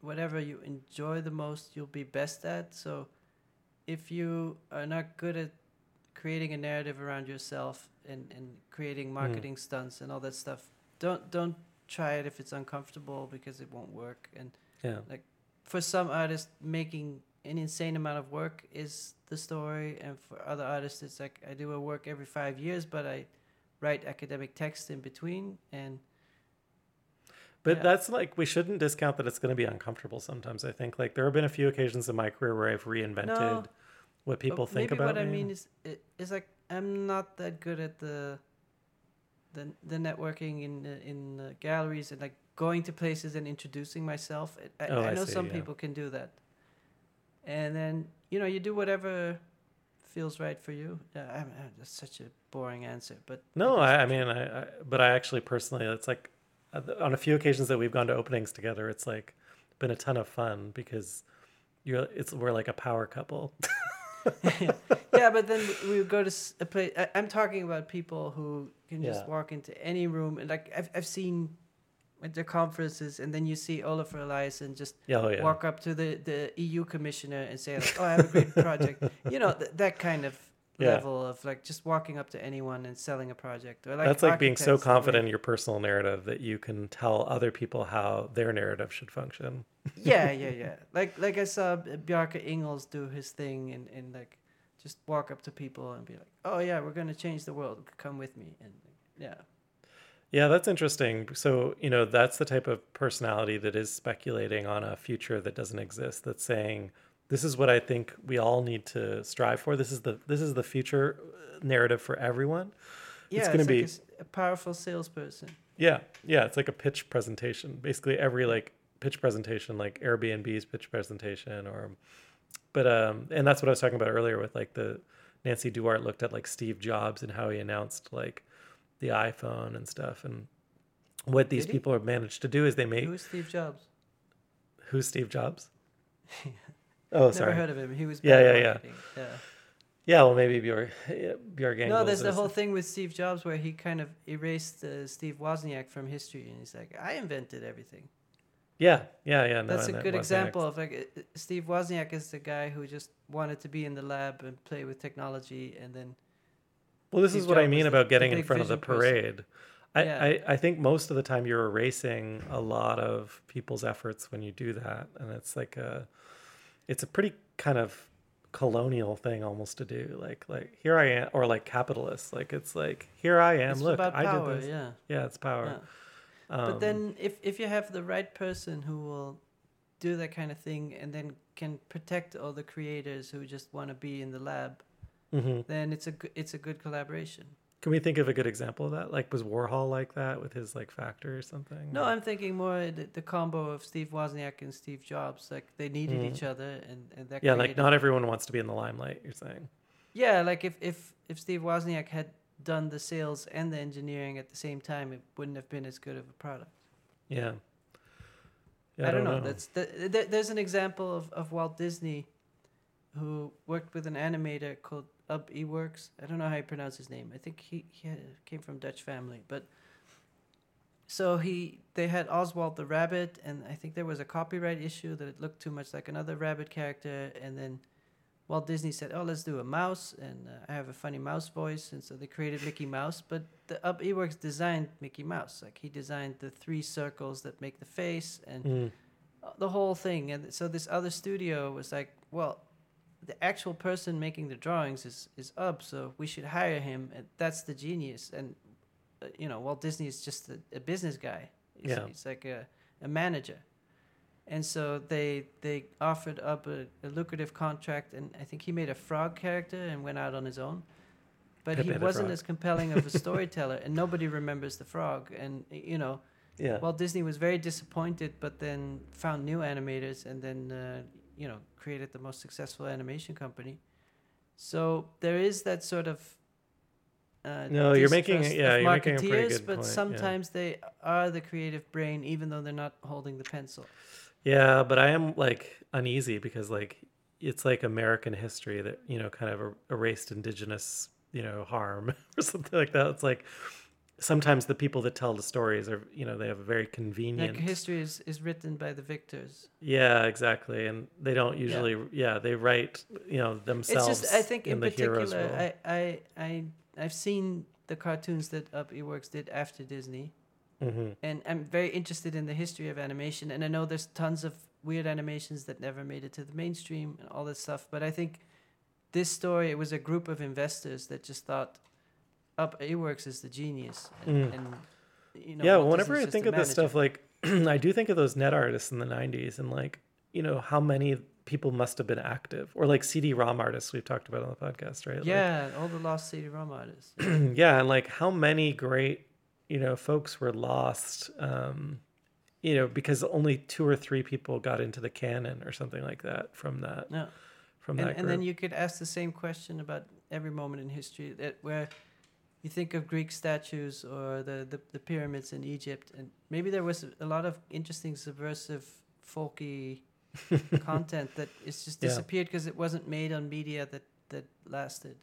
whatever you enjoy the most, you'll be best at. So if you are not good at creating a narrative around yourself and, and creating hmm. marketing stunts and all that stuff. Don't don't try it if it's uncomfortable because it won't work. And Yeah. Like for some artists, making an insane amount of work is the story, and for other artists, it's like I do a work every five years, but I write academic text in between, and But Yeah. that's like we shouldn't discount that it's going to be uncomfortable sometimes. I think like there have been a few occasions in my career where I've reinvented No, what people think maybe about what I mean is it's like I'm not that good at the the the networking in the, in the galleries and like going to places and introducing myself. I, Oh, I I know see, some yeah. people can do that, and then you know you do whatever feels right for you. Yeah, I, I, that's such a boring answer, but No, I, I mean, I, I, but I actually personally, it's like Uh, on a few occasions that we've gone to openings together, it's like been a ton of fun because you're, it's we're like a power couple. yeah, but then we would go to a place. I, I'm talking about people who can just Yeah. walk into any room and like I've I've seen at the conferences, and then you see Olafur Eliasson just oh yeah, walk up to the, the EU commissioner and say like, "Oh, I have a great project." You know th- that kind of Yeah. level of like just walking up to anyone and selling a project. Or like that's like being so confident in your personal narrative that you can tell other people how their narrative should function. yeah, yeah, yeah. Like like I saw Bjarke Ingels do his thing and, and like just walk up to people and be like, "Oh yeah, we're gonna change the world. Come with me." And yeah, Yeah, that's interesting. So, you know, that's the type of personality that is speculating on a future that doesn't exist. That's saying, this is what I think we all need to strive for. This is the this is the future uh, narrative for everyone. yeah, It's gonna like be- a a, powerful salesperson. Yeah, yeah, it's like a pitch presentation. Basically, every like pitch presentation, like Airbnb's pitch presentation, or, but um, and that's what I was talking about earlier with like the Nancy Duarte looked at like Steve Jobs and how he announced like the iPhone and stuff, and what these Did he? people have managed to do is they make Who's Steve Jobs? who's Steve Jobs? oh, sorry. Never sorry. heard of him. He was Yeah, yeah, yeah. yeah. Yeah, well, maybe Björk Björk No, there's the whole thing with Steve Jobs where he kind of erased uh, Steve Wozniak from history, and he's like, "I invented everything." Yeah, yeah, yeah. No, That's a good example of like uh, uh, Steve Wozniak is the guy who just wanted to be in the lab and play with technology, and then Well, this Steve is what I mean the- about the getting in front of the parade. I, Yeah. I, I think most of the time you're erasing a lot of people's efforts when you do that. And it's like a, it's a pretty kind of colonial thing almost to do. Like, like here I am, or like capitalist. Like, it's like, here I am. it's Look, about I did this. Yeah. Yeah, it's power. yeah. Um, but then if if you have the right person who will do that kind of thing and then can protect all the creators who just want to be in the lab, mhm. then it's a it's a good collaboration. Can we think of a good example of that? Like, was Warhol like that with his like factor or something? No, I'm thinking more the, the combo of Steve Wozniak and Steve Jobs. Like they needed Mm. each other, and, and that yeah, like not everyone wants to be in the limelight. You're saying. Yeah, like if if if Steve Wozniak had done the sales and the engineering at the same time, it wouldn't have been as good of a product. Yeah. Yeah, I, don't know. That's the, th- there's an example of, of Walt Disney, who worked with an animator called Ub Iwerks. I don't know how you pronounce his name. I think he, he had, came from Dutch family, but so he they had Oswald the rabbit, and I think there was a copyright issue that it looked too much like another rabbit character, and then. Walt Disney said, "Oh, let's do a mouse, and uh, I have a funny mouse voice," and so they created Mickey Mouse. But the Ub Iwerks designed Mickey Mouse, like he designed the three circles that make the face, and Mm. the whole thing. And so this other studio was like, well, the actual person making the drawings is is Ub, so we should hire him. And that's the genius. And uh, you know, Walt Disney is just a, a business guy. He's, Yeah. he's like a, a manager. And so they they offered up a, a lucrative contract, and I think he made a frog character and went out on his own. But he Pepe the wasn't as compelling of a storyteller, and nobody remembers the frog. And you know, Yeah. Walt Disney was very disappointed, but then found new animators and then uh, you know created the most successful animation company. So there is that sort of. Uh, No, you're making- yeah, you're making a pretty good but point, yeah. sometimes they are the creative brain, even though they're not holding the pencil. Yeah, but I am like uneasy because like it's like American history that you know kind of er- erased indigenous you know harm or something like that. It's like sometimes the people that tell the stories are you know they have a very convenient Like history is, is written by the victors. yeah exactly and they don't usually yeah, they write you know themselves It's just I think in, the hero's particular. I, I I I've seen the cartoons that Ub Iwerks did after Disney. hmm and I'm very interested in the history of animation. And I know there's tons of weird animations that never made it to the mainstream and all this stuff. But I think this story it was a group of investors that just thought Ub Iwerks is the genius. And, Mm. and you know, yeah whenever i think of this stuff like i do think of those net artists in the 90s and like you know how many people must have been active or like cd-rom artists we've talked about on the podcast right Like, yeah, all the lost CD-ROM artists. yeah and like how many great you know folks were lost um you know because only two or three people got into the canon or something like that from that Yeah. from and, that and then you could ask the same question about every moment in history that where you think of Greek statues or the, the, the pyramids in Egypt, and maybe there was a lot of interesting subversive, folky content that is just disappeared because it wasn't made on media that, that lasted.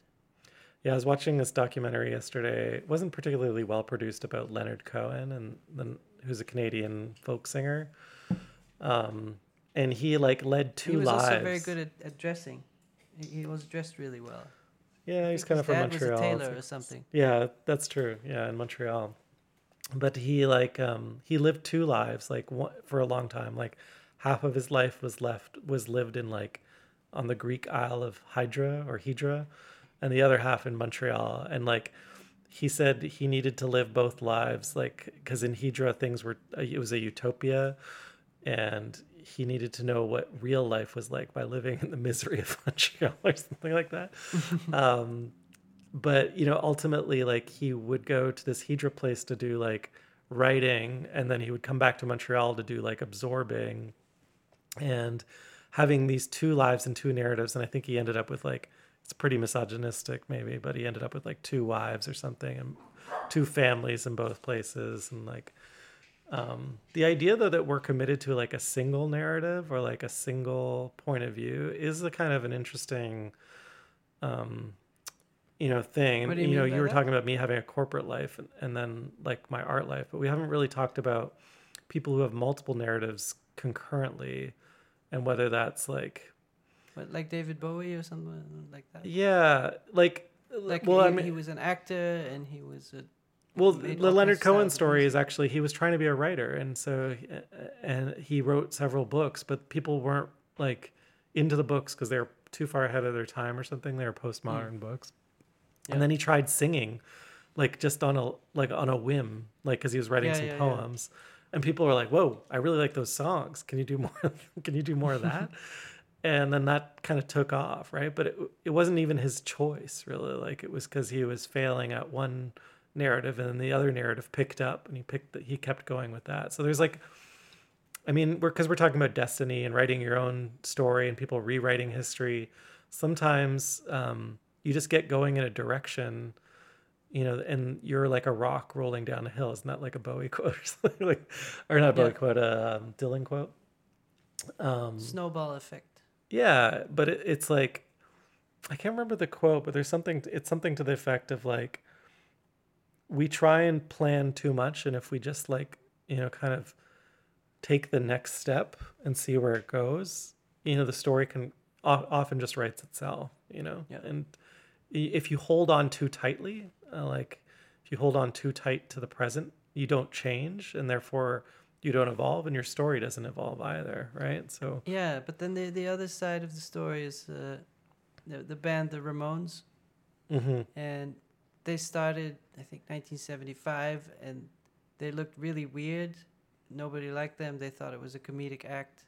yeah i was watching this documentary yesterday it wasn't particularly well produced about leonard cohen and then who's a canadian folk singer um and he like led two lives. he was lives also very good at, at dressing. He, he was dressed really well. Yeah he's kind of from montreal was a tailor or something. Yeah, that's true. Yeah, in Montreal. But he like um he lived two lives like one, for a long time. Like half of his life was left was lived in like on the Greek Isle of Hydra or Hydra and the other half in Montreal and like he said he needed to live both lives like cuz in Hydra things were it was a utopia and he needed to know what real life was like by living in the misery of Montreal or something like that. um but you know ultimately like he would go to this hydra place to do like writing and then he would come back to montreal to do like absorbing and having these two lives and two narratives and i think he ended up with like it's pretty misogynistic maybe but he ended up with like two wives or something and two families in both places and like um, the idea though that we're committed to like a single narrative or like a single point of view is a kind of an interesting um you know thing What do you you, know you were that? talking about me having a corporate life and, and then like my art life but we haven't really talked about people who have multiple narratives concurrently and whether that's like But like David Bowie or something like that. yeah like Like well he, i mean he was an actor and he was a well the leonard cohen story is actually he was trying to be a writer and so and he wrote several books but people weren't like into the books because they were too far ahead of their time or something. They were postmodern books. Yeah. and then he tried singing like just on a like on a whim like because he was writing Yeah, some yeah. poems. And people were like whoa i really like those songs. Can you do more can you do more of that? And then that kind of took off right? But it, it wasn't even his choice really. Like it was because he was failing at one narrative and then the other narrative picked up and he picked the, he kept going with that so there's like i mean we're because we're talking about destiny and writing your own story and people rewriting history sometimes um, you just get going in a direction you know and you're like a rock rolling down a hill isn't that like a bowie quote or something like or not a bowie Yeah. quote a um, dylan quote um, snowball effect. yeah, but it, it's like I can't remember the quote, but there's something. It's something to the effect of like we try and plan too much, and if we just like you know kind of take the next step and see where it goes, you know, the story can often just writes itself. You know, Yeah. and if you hold on too tightly, uh, like if you hold on too tight to the present, you don't change, and therefore you don't evolve, and your story doesn't evolve either, right? So. Yeah, but then the the other side of the story is uh, the the band the Ramones, hmm and they started I think 1975, and they looked really weird. Nobody liked them. They thought it was a comedic act.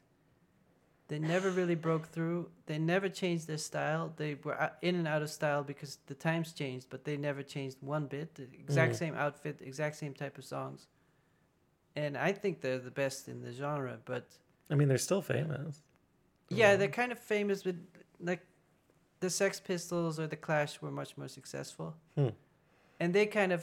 They never really broke through. They never changed their style. They were in and out of style because the times changed, but they never changed one bit. The exact Mhm. same outfit, exact same type of songs. And I think they're the best in the genre, but I mean, they're still famous. yeah, Um, they're kind of famous, but like the Sex Pistols or the Clash were much more successful, Hmm. And they kind of,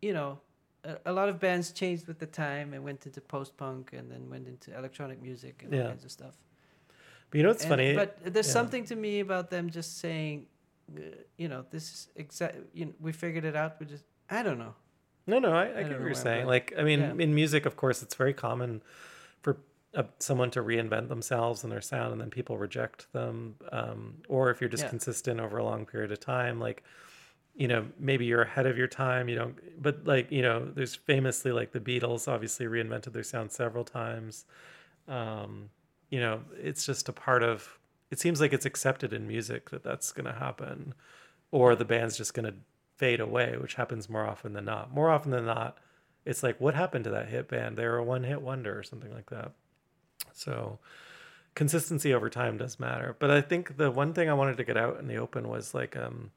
you know, a, a lot of bands changed with the time and went into post punk and then went into electronic music and all kinds of stuff. But you know what's And- funny? But there's Yeah. something to me about them just saying, uh, you know, this is exact. You know, we figured it out. We just, I don't know. No, no, I, I, don't get what you're saying. Like, I mean, Yeah. in music, of course, it's very common for uh, someone to reinvent themselves and their sound, and then people reject them. Um, or if you're just Yeah. consistent over a long period of time, like, you know, maybe you're ahead of your time. You don't, but like, you know, there's famously like the Beatles obviously reinvented their sound several times. Um, you know, it's just a part of. It seems like it's accepted in music that that's going to happen, or the band's just going to fade away, which happens more often than not. More often than not, it's like, what happened to that hit band? They were a one hit wonder or something like that. So consistency over time does matter. But I think the one thing I wanted to get out in the open was like, um,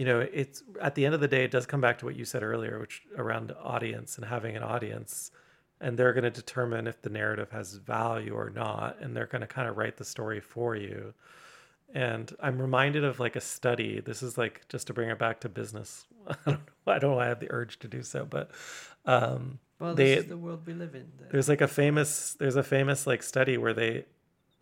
you know, it's at the end of the day, it does come back to what you said earlier, which around audience and having an audience. And they're going to determine if the narrative has value or not. And they're going to kind of write the story for you. And I'm reminded of like a study. This is like just to bring it back to business. I don't know. I don't know why I have the urge to do so, but um, Well, They- this is the world we live in. The- there's like a famous there's a famous like study where they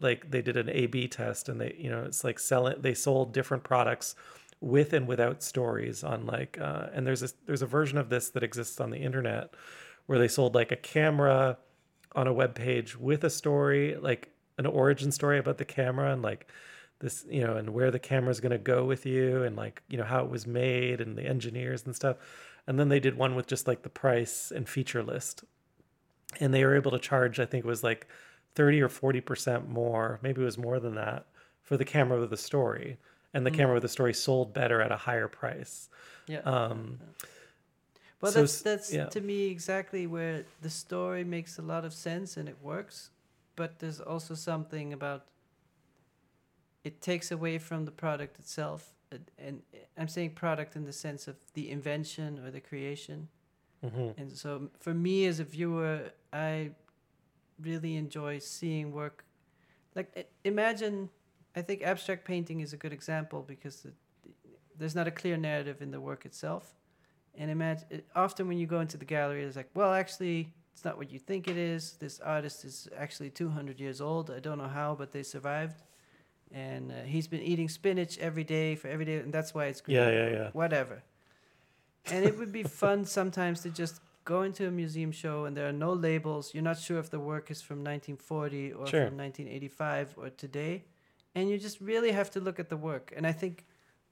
like they did an A B test and they you know it's like selling they sold different products with and without stories on like uh, and there's a there's a version of this that exists on the internet where they sold like a camera on a web page with a story like an origin story about the camera and like this you know and where the camera's going to go with you and like you know how it was made and the engineers and stuff. And then they did one with just like the price and feature list. And they were able to charge i think it was like 30 or 40% more maybe it was more than that for the camera with the story and the camera with the story sold better at a higher price yeah. um Well, So that's that's yeah. to me exactly where the story makes a lot of sense and it works, but there's also something about it takes away from the product itself, and, I'm saying product in the sense of the invention or the creation. mhm. And so for me as a viewer, I really enjoy seeing work. Like imagine, I think abstract painting is a good example because the, there's not a clear narrative in the work itself. And imagine often when you go into the gallery, it's like, well, actually, it's not what you think it is. This artist is actually 200 years old. I don't know how, but they survived. And uh, he's been eating spinach every day for every day, and that's why it's green yeah yeah yeah whatever. And it would be fun sometimes to just go into a museum show and there are no labels. You're not sure if the work is from 1940 or Sure. from 1985 or today. And you just really have to look at the work. And I think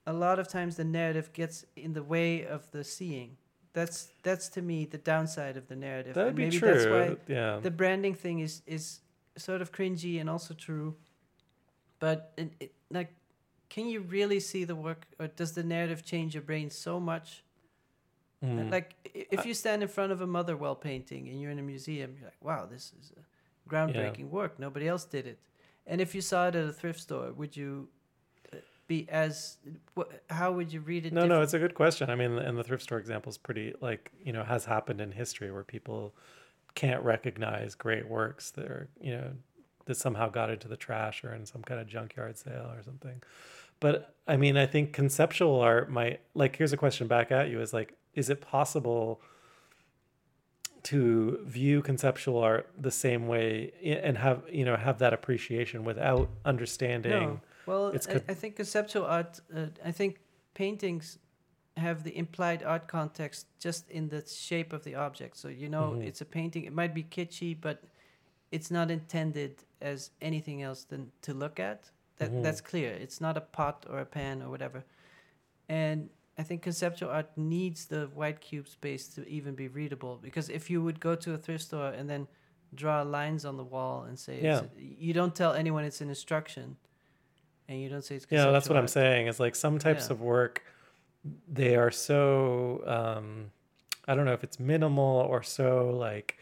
a lot of times the narrative gets in the way of the seeing. That's that's to me the downside of the narrative. that would and be maybe true that's why yeah the branding thing is is sort of cringy and also true but it, it, like can you really see the work or does the narrative change your brain so much Mm. like if you stand in front of a motherwell painting and you're in a museum you're like wow this is a groundbreaking work nobody else did it and if you saw it at a thrift store would you uh, be as how would you read it no no it's a good question. I mean and the thrift store example is pretty like you know has happened in history where people can't recognize great works that are you know that somehow got into the trash or in some kind of junkyard sale or something. But i mean i think conceptual art might like here's a question back at you is like is it possible to view conceptual art the same way and have you know have that appreciation without understanding No. Well, I, I think conceptual art. Uh, I think paintings have the implied art context just in the shape of the object. So you know, Mhm. it's a painting. It might be kitschy, but it's not intended as anything else than to look at. That Mhm. that's clear. It's not a pot or a pan or whatever. And I think conceptual art needs the white cube space to even be readable. Because if you would go to a thrift store and then draw lines on the wall and say, Yeah. it's, you don't tell anyone it's an instruction, and you don't say it's. yeah that's what i'm saying is like some types Yeah. of work they are so um i don't know if it's minimal or so like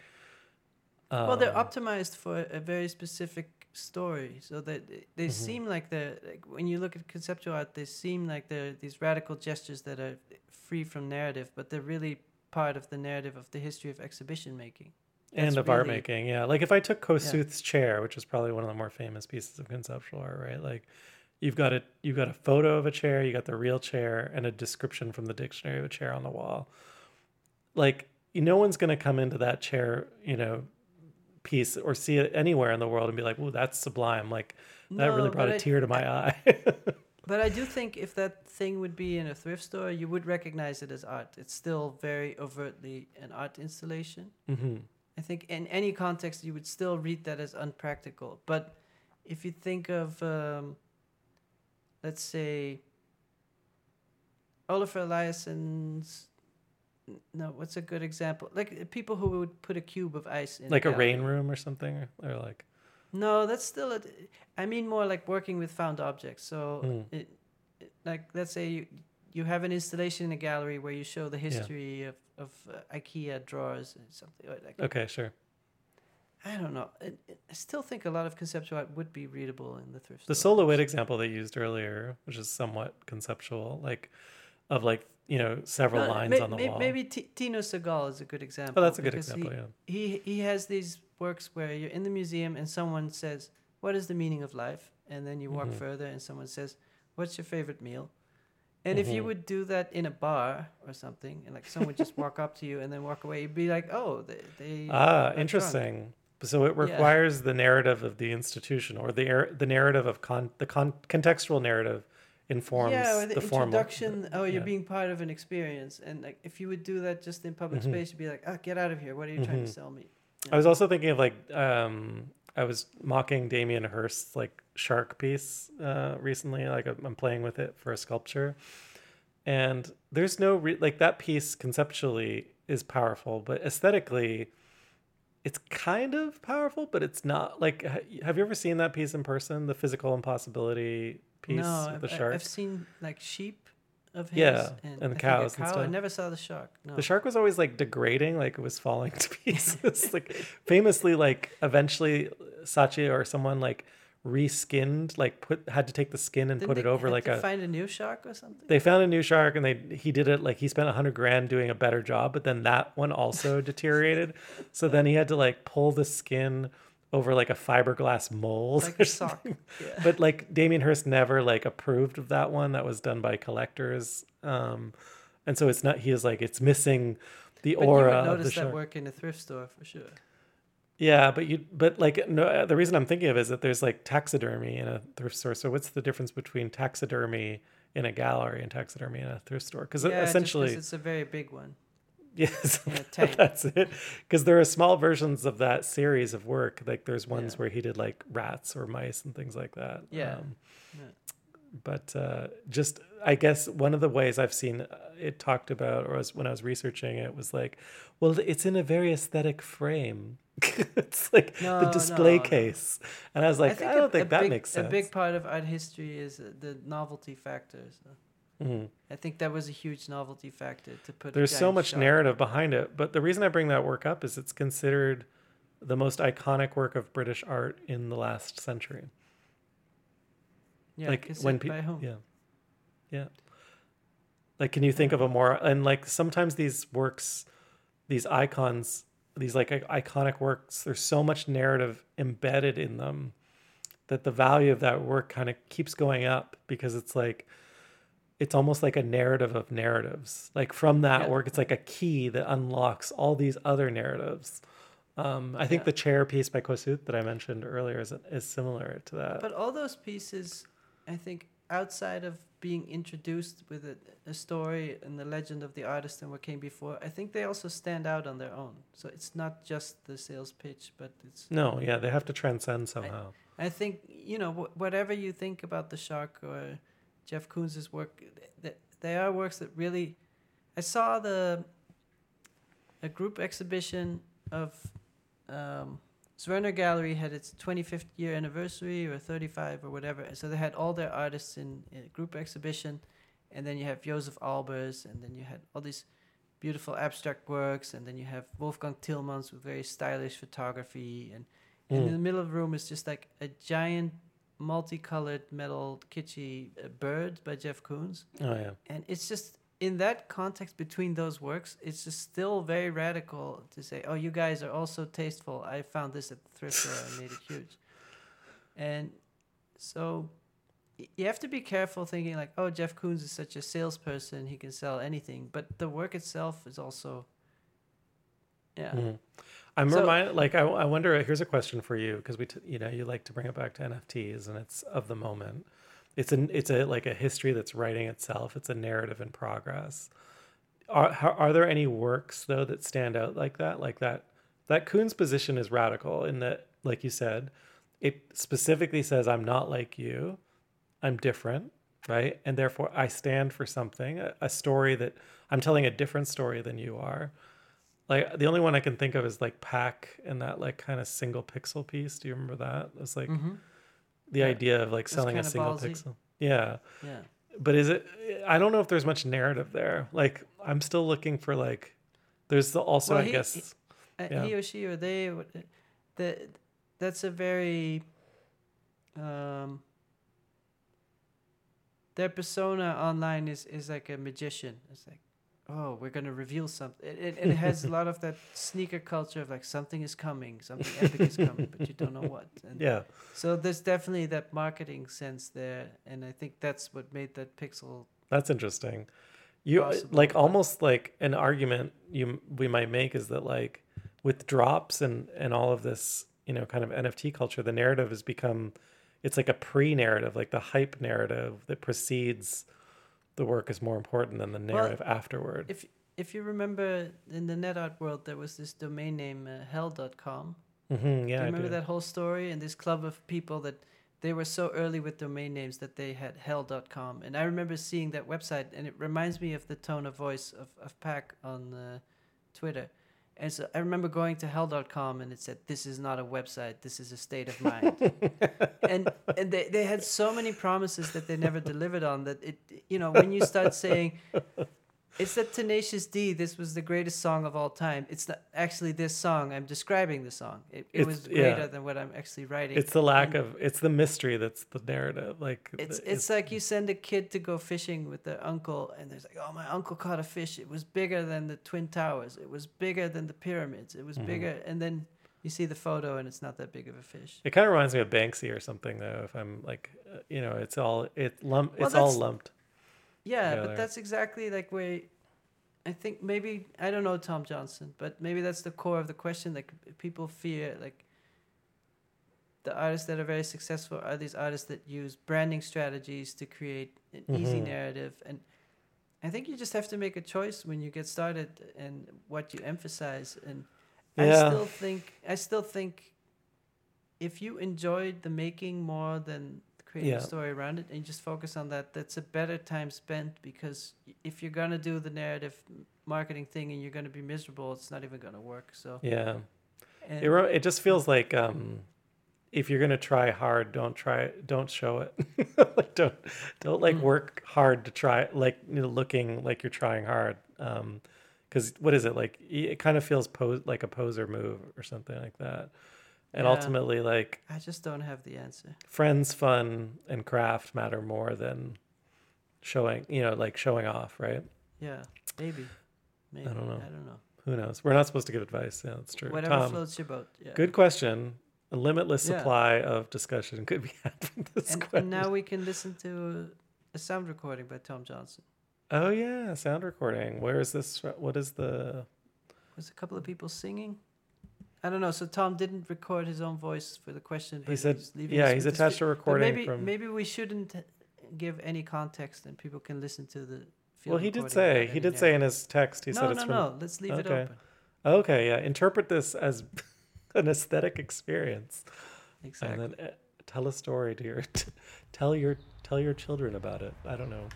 um, well, they're optimized for a very specific story, so that they- they Mhm. seem like they're like when you look at conceptual art, they seem like they're these radical gestures that are free from narrative, but they're really part of the narrative of the history of exhibition making. and that's of art making yeah. Like if i took kosuth's chair which is probably one of the more famous pieces of conceptual art right? Like you've got a you've got a photo of a chair you got the real chair and a description from the dictionary of a chair on the wall. Like no one's going to come into that chair you know piece or see it anywhere in the world and be like "Ooh, that's sublime like that really brought a I- tear to my eye But I do think if that thing would be in a thrift store, you would recognize it as art. It's still very overtly an art installation. hmm I think in any context, you would still read that as unpractical. But if you think of, um, let's say, Olafur Eliasson's, no, what's a good example? Like uh, people who would put a cube of ice in Like a rain room or something, or, like. No, that's still a. I mean more like working with found objects. So, Mm. it, it, like let's say you you have an installation in a gallery where you show the history of of uh, IKEA drawers and something like. Okay, sure. I don't know. It, I still think a lot of conceptual art would be readable in the thrift The store. Sol LeWitt example they used earlier, which is somewhat conceptual, like of like you know several No, lines may- on the may- wall. Maybe T- Tino Sehgal is a good example. oh, that's a good example. He, yeah. he he has these works where you're in the museum and someone says, "What is the meaning of life?" And then you walk Mhm. further and someone says, "What's your favorite meal?" And if you Mhm. would do that in a bar or something, and like someone would just walk up to you and then walk away, you'd be like, "Oh, they." they Ah, are drunk." interesting. So it Yeah. requires the narrative of the institution, or the the narrative of con the con- contextual narrative informs yeah, or the, the, formal. introduction. Oh, you're yeah. being part of an experience, and like if you would do that just in public Mhm. space, you'd be like, "Ah, get out of here! What are you trying to Mhm. sell me?" I was also thinking of like um, I was mocking Damien Hirst's like shark piece uh, recently. Like I'm I'm playing with it for a sculpture, and there's no re- like that piece conceptually is powerful, but aesthetically, it's kind of powerful, but it's not. Like, ha- have you ever seen that piece in person? The physical impossibility piece no, with the I've, shark. I've seen like sheep of his. Yeah, and, and I think a cows and stuff. I never saw the shark. No. The shark was always like degrading, like it was falling to pieces. like famously, like eventually Saatchi or someone like reskinned, like put had to take the skin and Didn't put it over like a. find a new shark or something. They found a new shark and they he did it like he spent a hundred grand doing a better job, but then that one also deteriorated. So then he had to like pull the skin over like a fiberglass mold. like or sock. something. Yeah. But like Damien Hirst never like approved of that one. That was done by collectors. Um and so it's not he was like it's missing the But aura you would of the notice that shark. work in a thrift store for sure. Yeah, but you but like no the reason I'm thinking of is that there's like taxidermy in a thrift store. So what's the difference between taxidermy in a gallery and taxidermy in a thrift store? Because yeah, essentially it's a very big one. Yes, a tank. that's it. Because there are small versions of that series of work. Like there's ones Yeah. where he did like rats or mice and things like that. Yeah. Um, Yeah. But uh, just I guess one of the ways I've seen uh, it talked about, or was when I was researching it, was like, well, it's in a very aesthetic frame. it's like No, the display no, no. case, and I was like, I don't a think that big, makes sense. A big part of art history is the novelty factor. So Mhm. I think that was a huge novelty factor to put. There's so much narrative behind it, but the reason I bring that work up is it's considered the most iconic work of British art in the last century. Yeah, like when people, yeah, yeah. Like, can you think of a more and like sometimes these works, these icons, these like iconic works, there's so much narrative embedded in them that the value of that work kind of keeps going up because it's like it's almost like a narrative of narratives. Like from that Yeah. work, it's like a key that unlocks all these other narratives. Um, I think Yeah. the chair piece by Kosuth that I mentioned earlier is, is similar to that. But all those pieces, I think, outside of being introduced with a, a story and the legend of the artist and what came before, I think they also stand out on their own. So it's not just the sales pitch, but it's. No, yeah, they have to transcend somehow. I think you know wh- whatever you think about the shark or Jeff Koons's work, th- they are works that really. I saw the a group exhibition of um, Zwirner Gallery had its 25th year anniversary or 35 or whatever. So they had all their artists in a group exhibition, and then you have Josef Albers, and then you had all these beautiful abstract works, and then you have Wolfgang Tillmans with very stylish photography, and and in Mm. the middle of the room is just like a giant multicolored metal kitschy uh, bird by Jeff Koons. Oh yeah, And it's just in that context between those works, it's just still very radical to say, "Oh, you guys are also tasteful. I found this at the thrift store. and made it huge." And so you have to be careful thinking like, "Oh, Jeff Koons is such a salesperson; he can sell anything." But the work itself is also, yeah, Mhm. I'm So- reminded. Like, I, I wonder. Here's a question for you because we, t- you know, you like to bring it back to NFTs, and it's of the moment. it's an it's a like a history that's writing itself. It's a narrative in progress. Are how- are there any works though that stand out like that? Like that that Koons' position is radical in that, like you said, it specifically says I'm not like you, I'm different, right? And therefore I stand for something, a, a story that I'm telling a different story than you are. Like the only one I can think of is like Pak and that like kind of single pixel piece. Do you remember that? It was like Mhm. the Yeah. idea of like selling a single ballsy. pixel. Yeah. Yeah. But is it I don't know if there's much narrative there. Like I'm still looking for like there's the, also Well, I he- guess Uh, Yeah. He or she or they, what- the, that's a very, um, their persona online is, is like a magician. It's like, oh, we're gonna reveal something. It, it, it has a lot of that sneaker culture of like something is coming, something epic is coming, but you don't know what. And yeah. So there's definitely that marketing sense there, and I think that's what made that pixel. That's interesting. You uh, Possible, like almost like an argument you we might make is that like with drops and and all of this, you know, kind of NFT culture, the narrative has become it's like a pre-narrative, like the hype narrative that precedes the work is more important than the narrative afterward. If if you remember in the net art world, there was this domain name uh, hell.com. hmm yeah, do you I remember that whole story and this club of people that they were so early with domain names that they had hell.com and i remember seeing that website and it reminds me of the tone of voice of, of Pak on uh, twitter and so i remember going to hell.com and it said this is not a website. This is a state of mind. And and they, they had so many promises that they never delivered on that it you know when you start saying it's that Tenacious D. This was the greatest song of all time. It's not actually this song. I'm describing the song. It, it It's- was yeah. greater than what I'm actually writing. It's the lack And of it's the mystery that's the narrative. Like It's the- it's like you send a kid to go fishing with their uncle, and there's like, oh, my uncle caught a fish. It was bigger than the twin towers. It was bigger than the pyramids. It was Mhm. bigger, and then you see the photo, and it's not that big of a fish. It kind of reminds me of Banksy or something, though. If I'm like, uh, you know, it's all it lump, Well, it's all lumped. Yeah, together. but that's exactly like where I think maybe I don't know Tom Johnson, but maybe that's the core of the question. Like people fear like the artists that are very successful are these artists that use branding strategies to create an easy Mhm. narrative and I think you just have to make a choice when you get started and what you emphasize and I still think I still think if you enjoyed the making more than creating Yeah. a story around it and just focus on that, that's a better time spent because if you're gonna do the narrative marketing thing and you're gonna be miserable, it's not even gonna work. So Yeah, and it it just feels like um, if you're gonna try hard, don't try, don't show it. like don't don't like Mm. work hard to try, like you know, looking like you're trying hard. Um, because what is it like? It kind of feels pose like a poser move or something like that. And Yeah. ultimately, like I just don't have the answer. friends, fun, and craft matter more than showing. You know, like showing off, right? Yeah, maybe. Maybe. don't know. I don't know. Who knows? We're not supposed to give advice. Yeah, that's true. Whatever Tom, floats your boat. Yeah. good question. A limitless Yeah. supply of discussion could be had from this And, question. and now we can listen to a sound recording by Tom Johnson. oh yeah, sound recording. Where is this? What is the? There's a couple of people singing. I don't know. So Tom didn't record his own voice for the question. But He said, he's yeah, he's attached But recording maybe from. maybe we shouldn't give any context, and people can listen to the. well, he did say he did say in his text. He no, said no, it's from. no. Let's leave it Okay. open. Okay, yeah. Interpret this as an aesthetic experience, Exactly. and then uh, tell a story to your tell your tell your children about it. I don't know.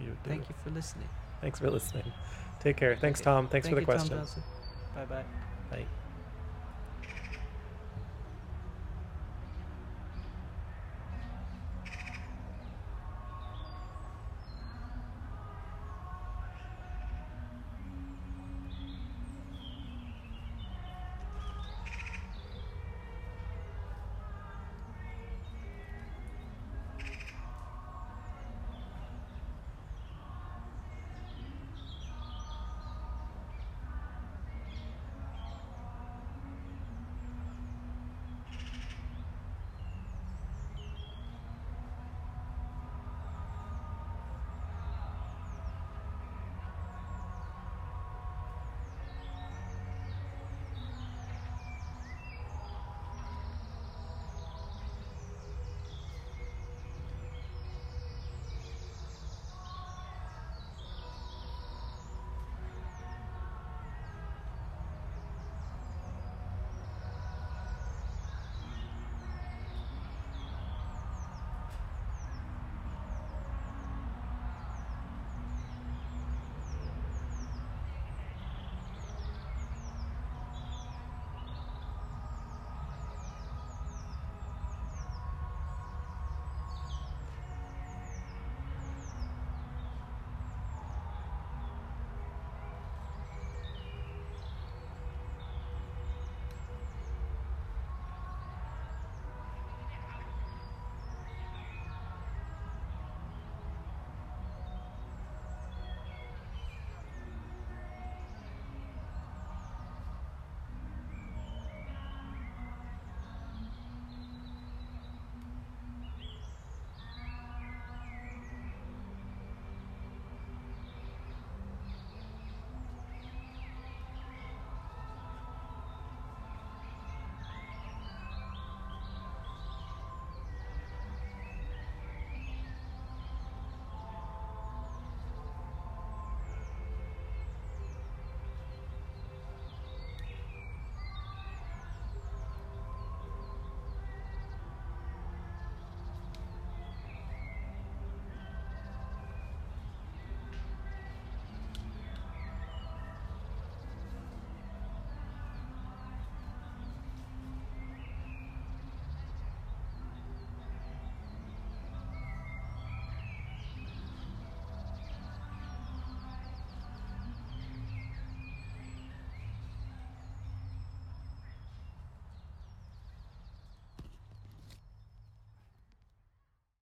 You. Thank you for listening. Thanks for listening. Take care. Thanks, Okay. Tom. Thanks Thank for the you, question. Bye bye. Bye.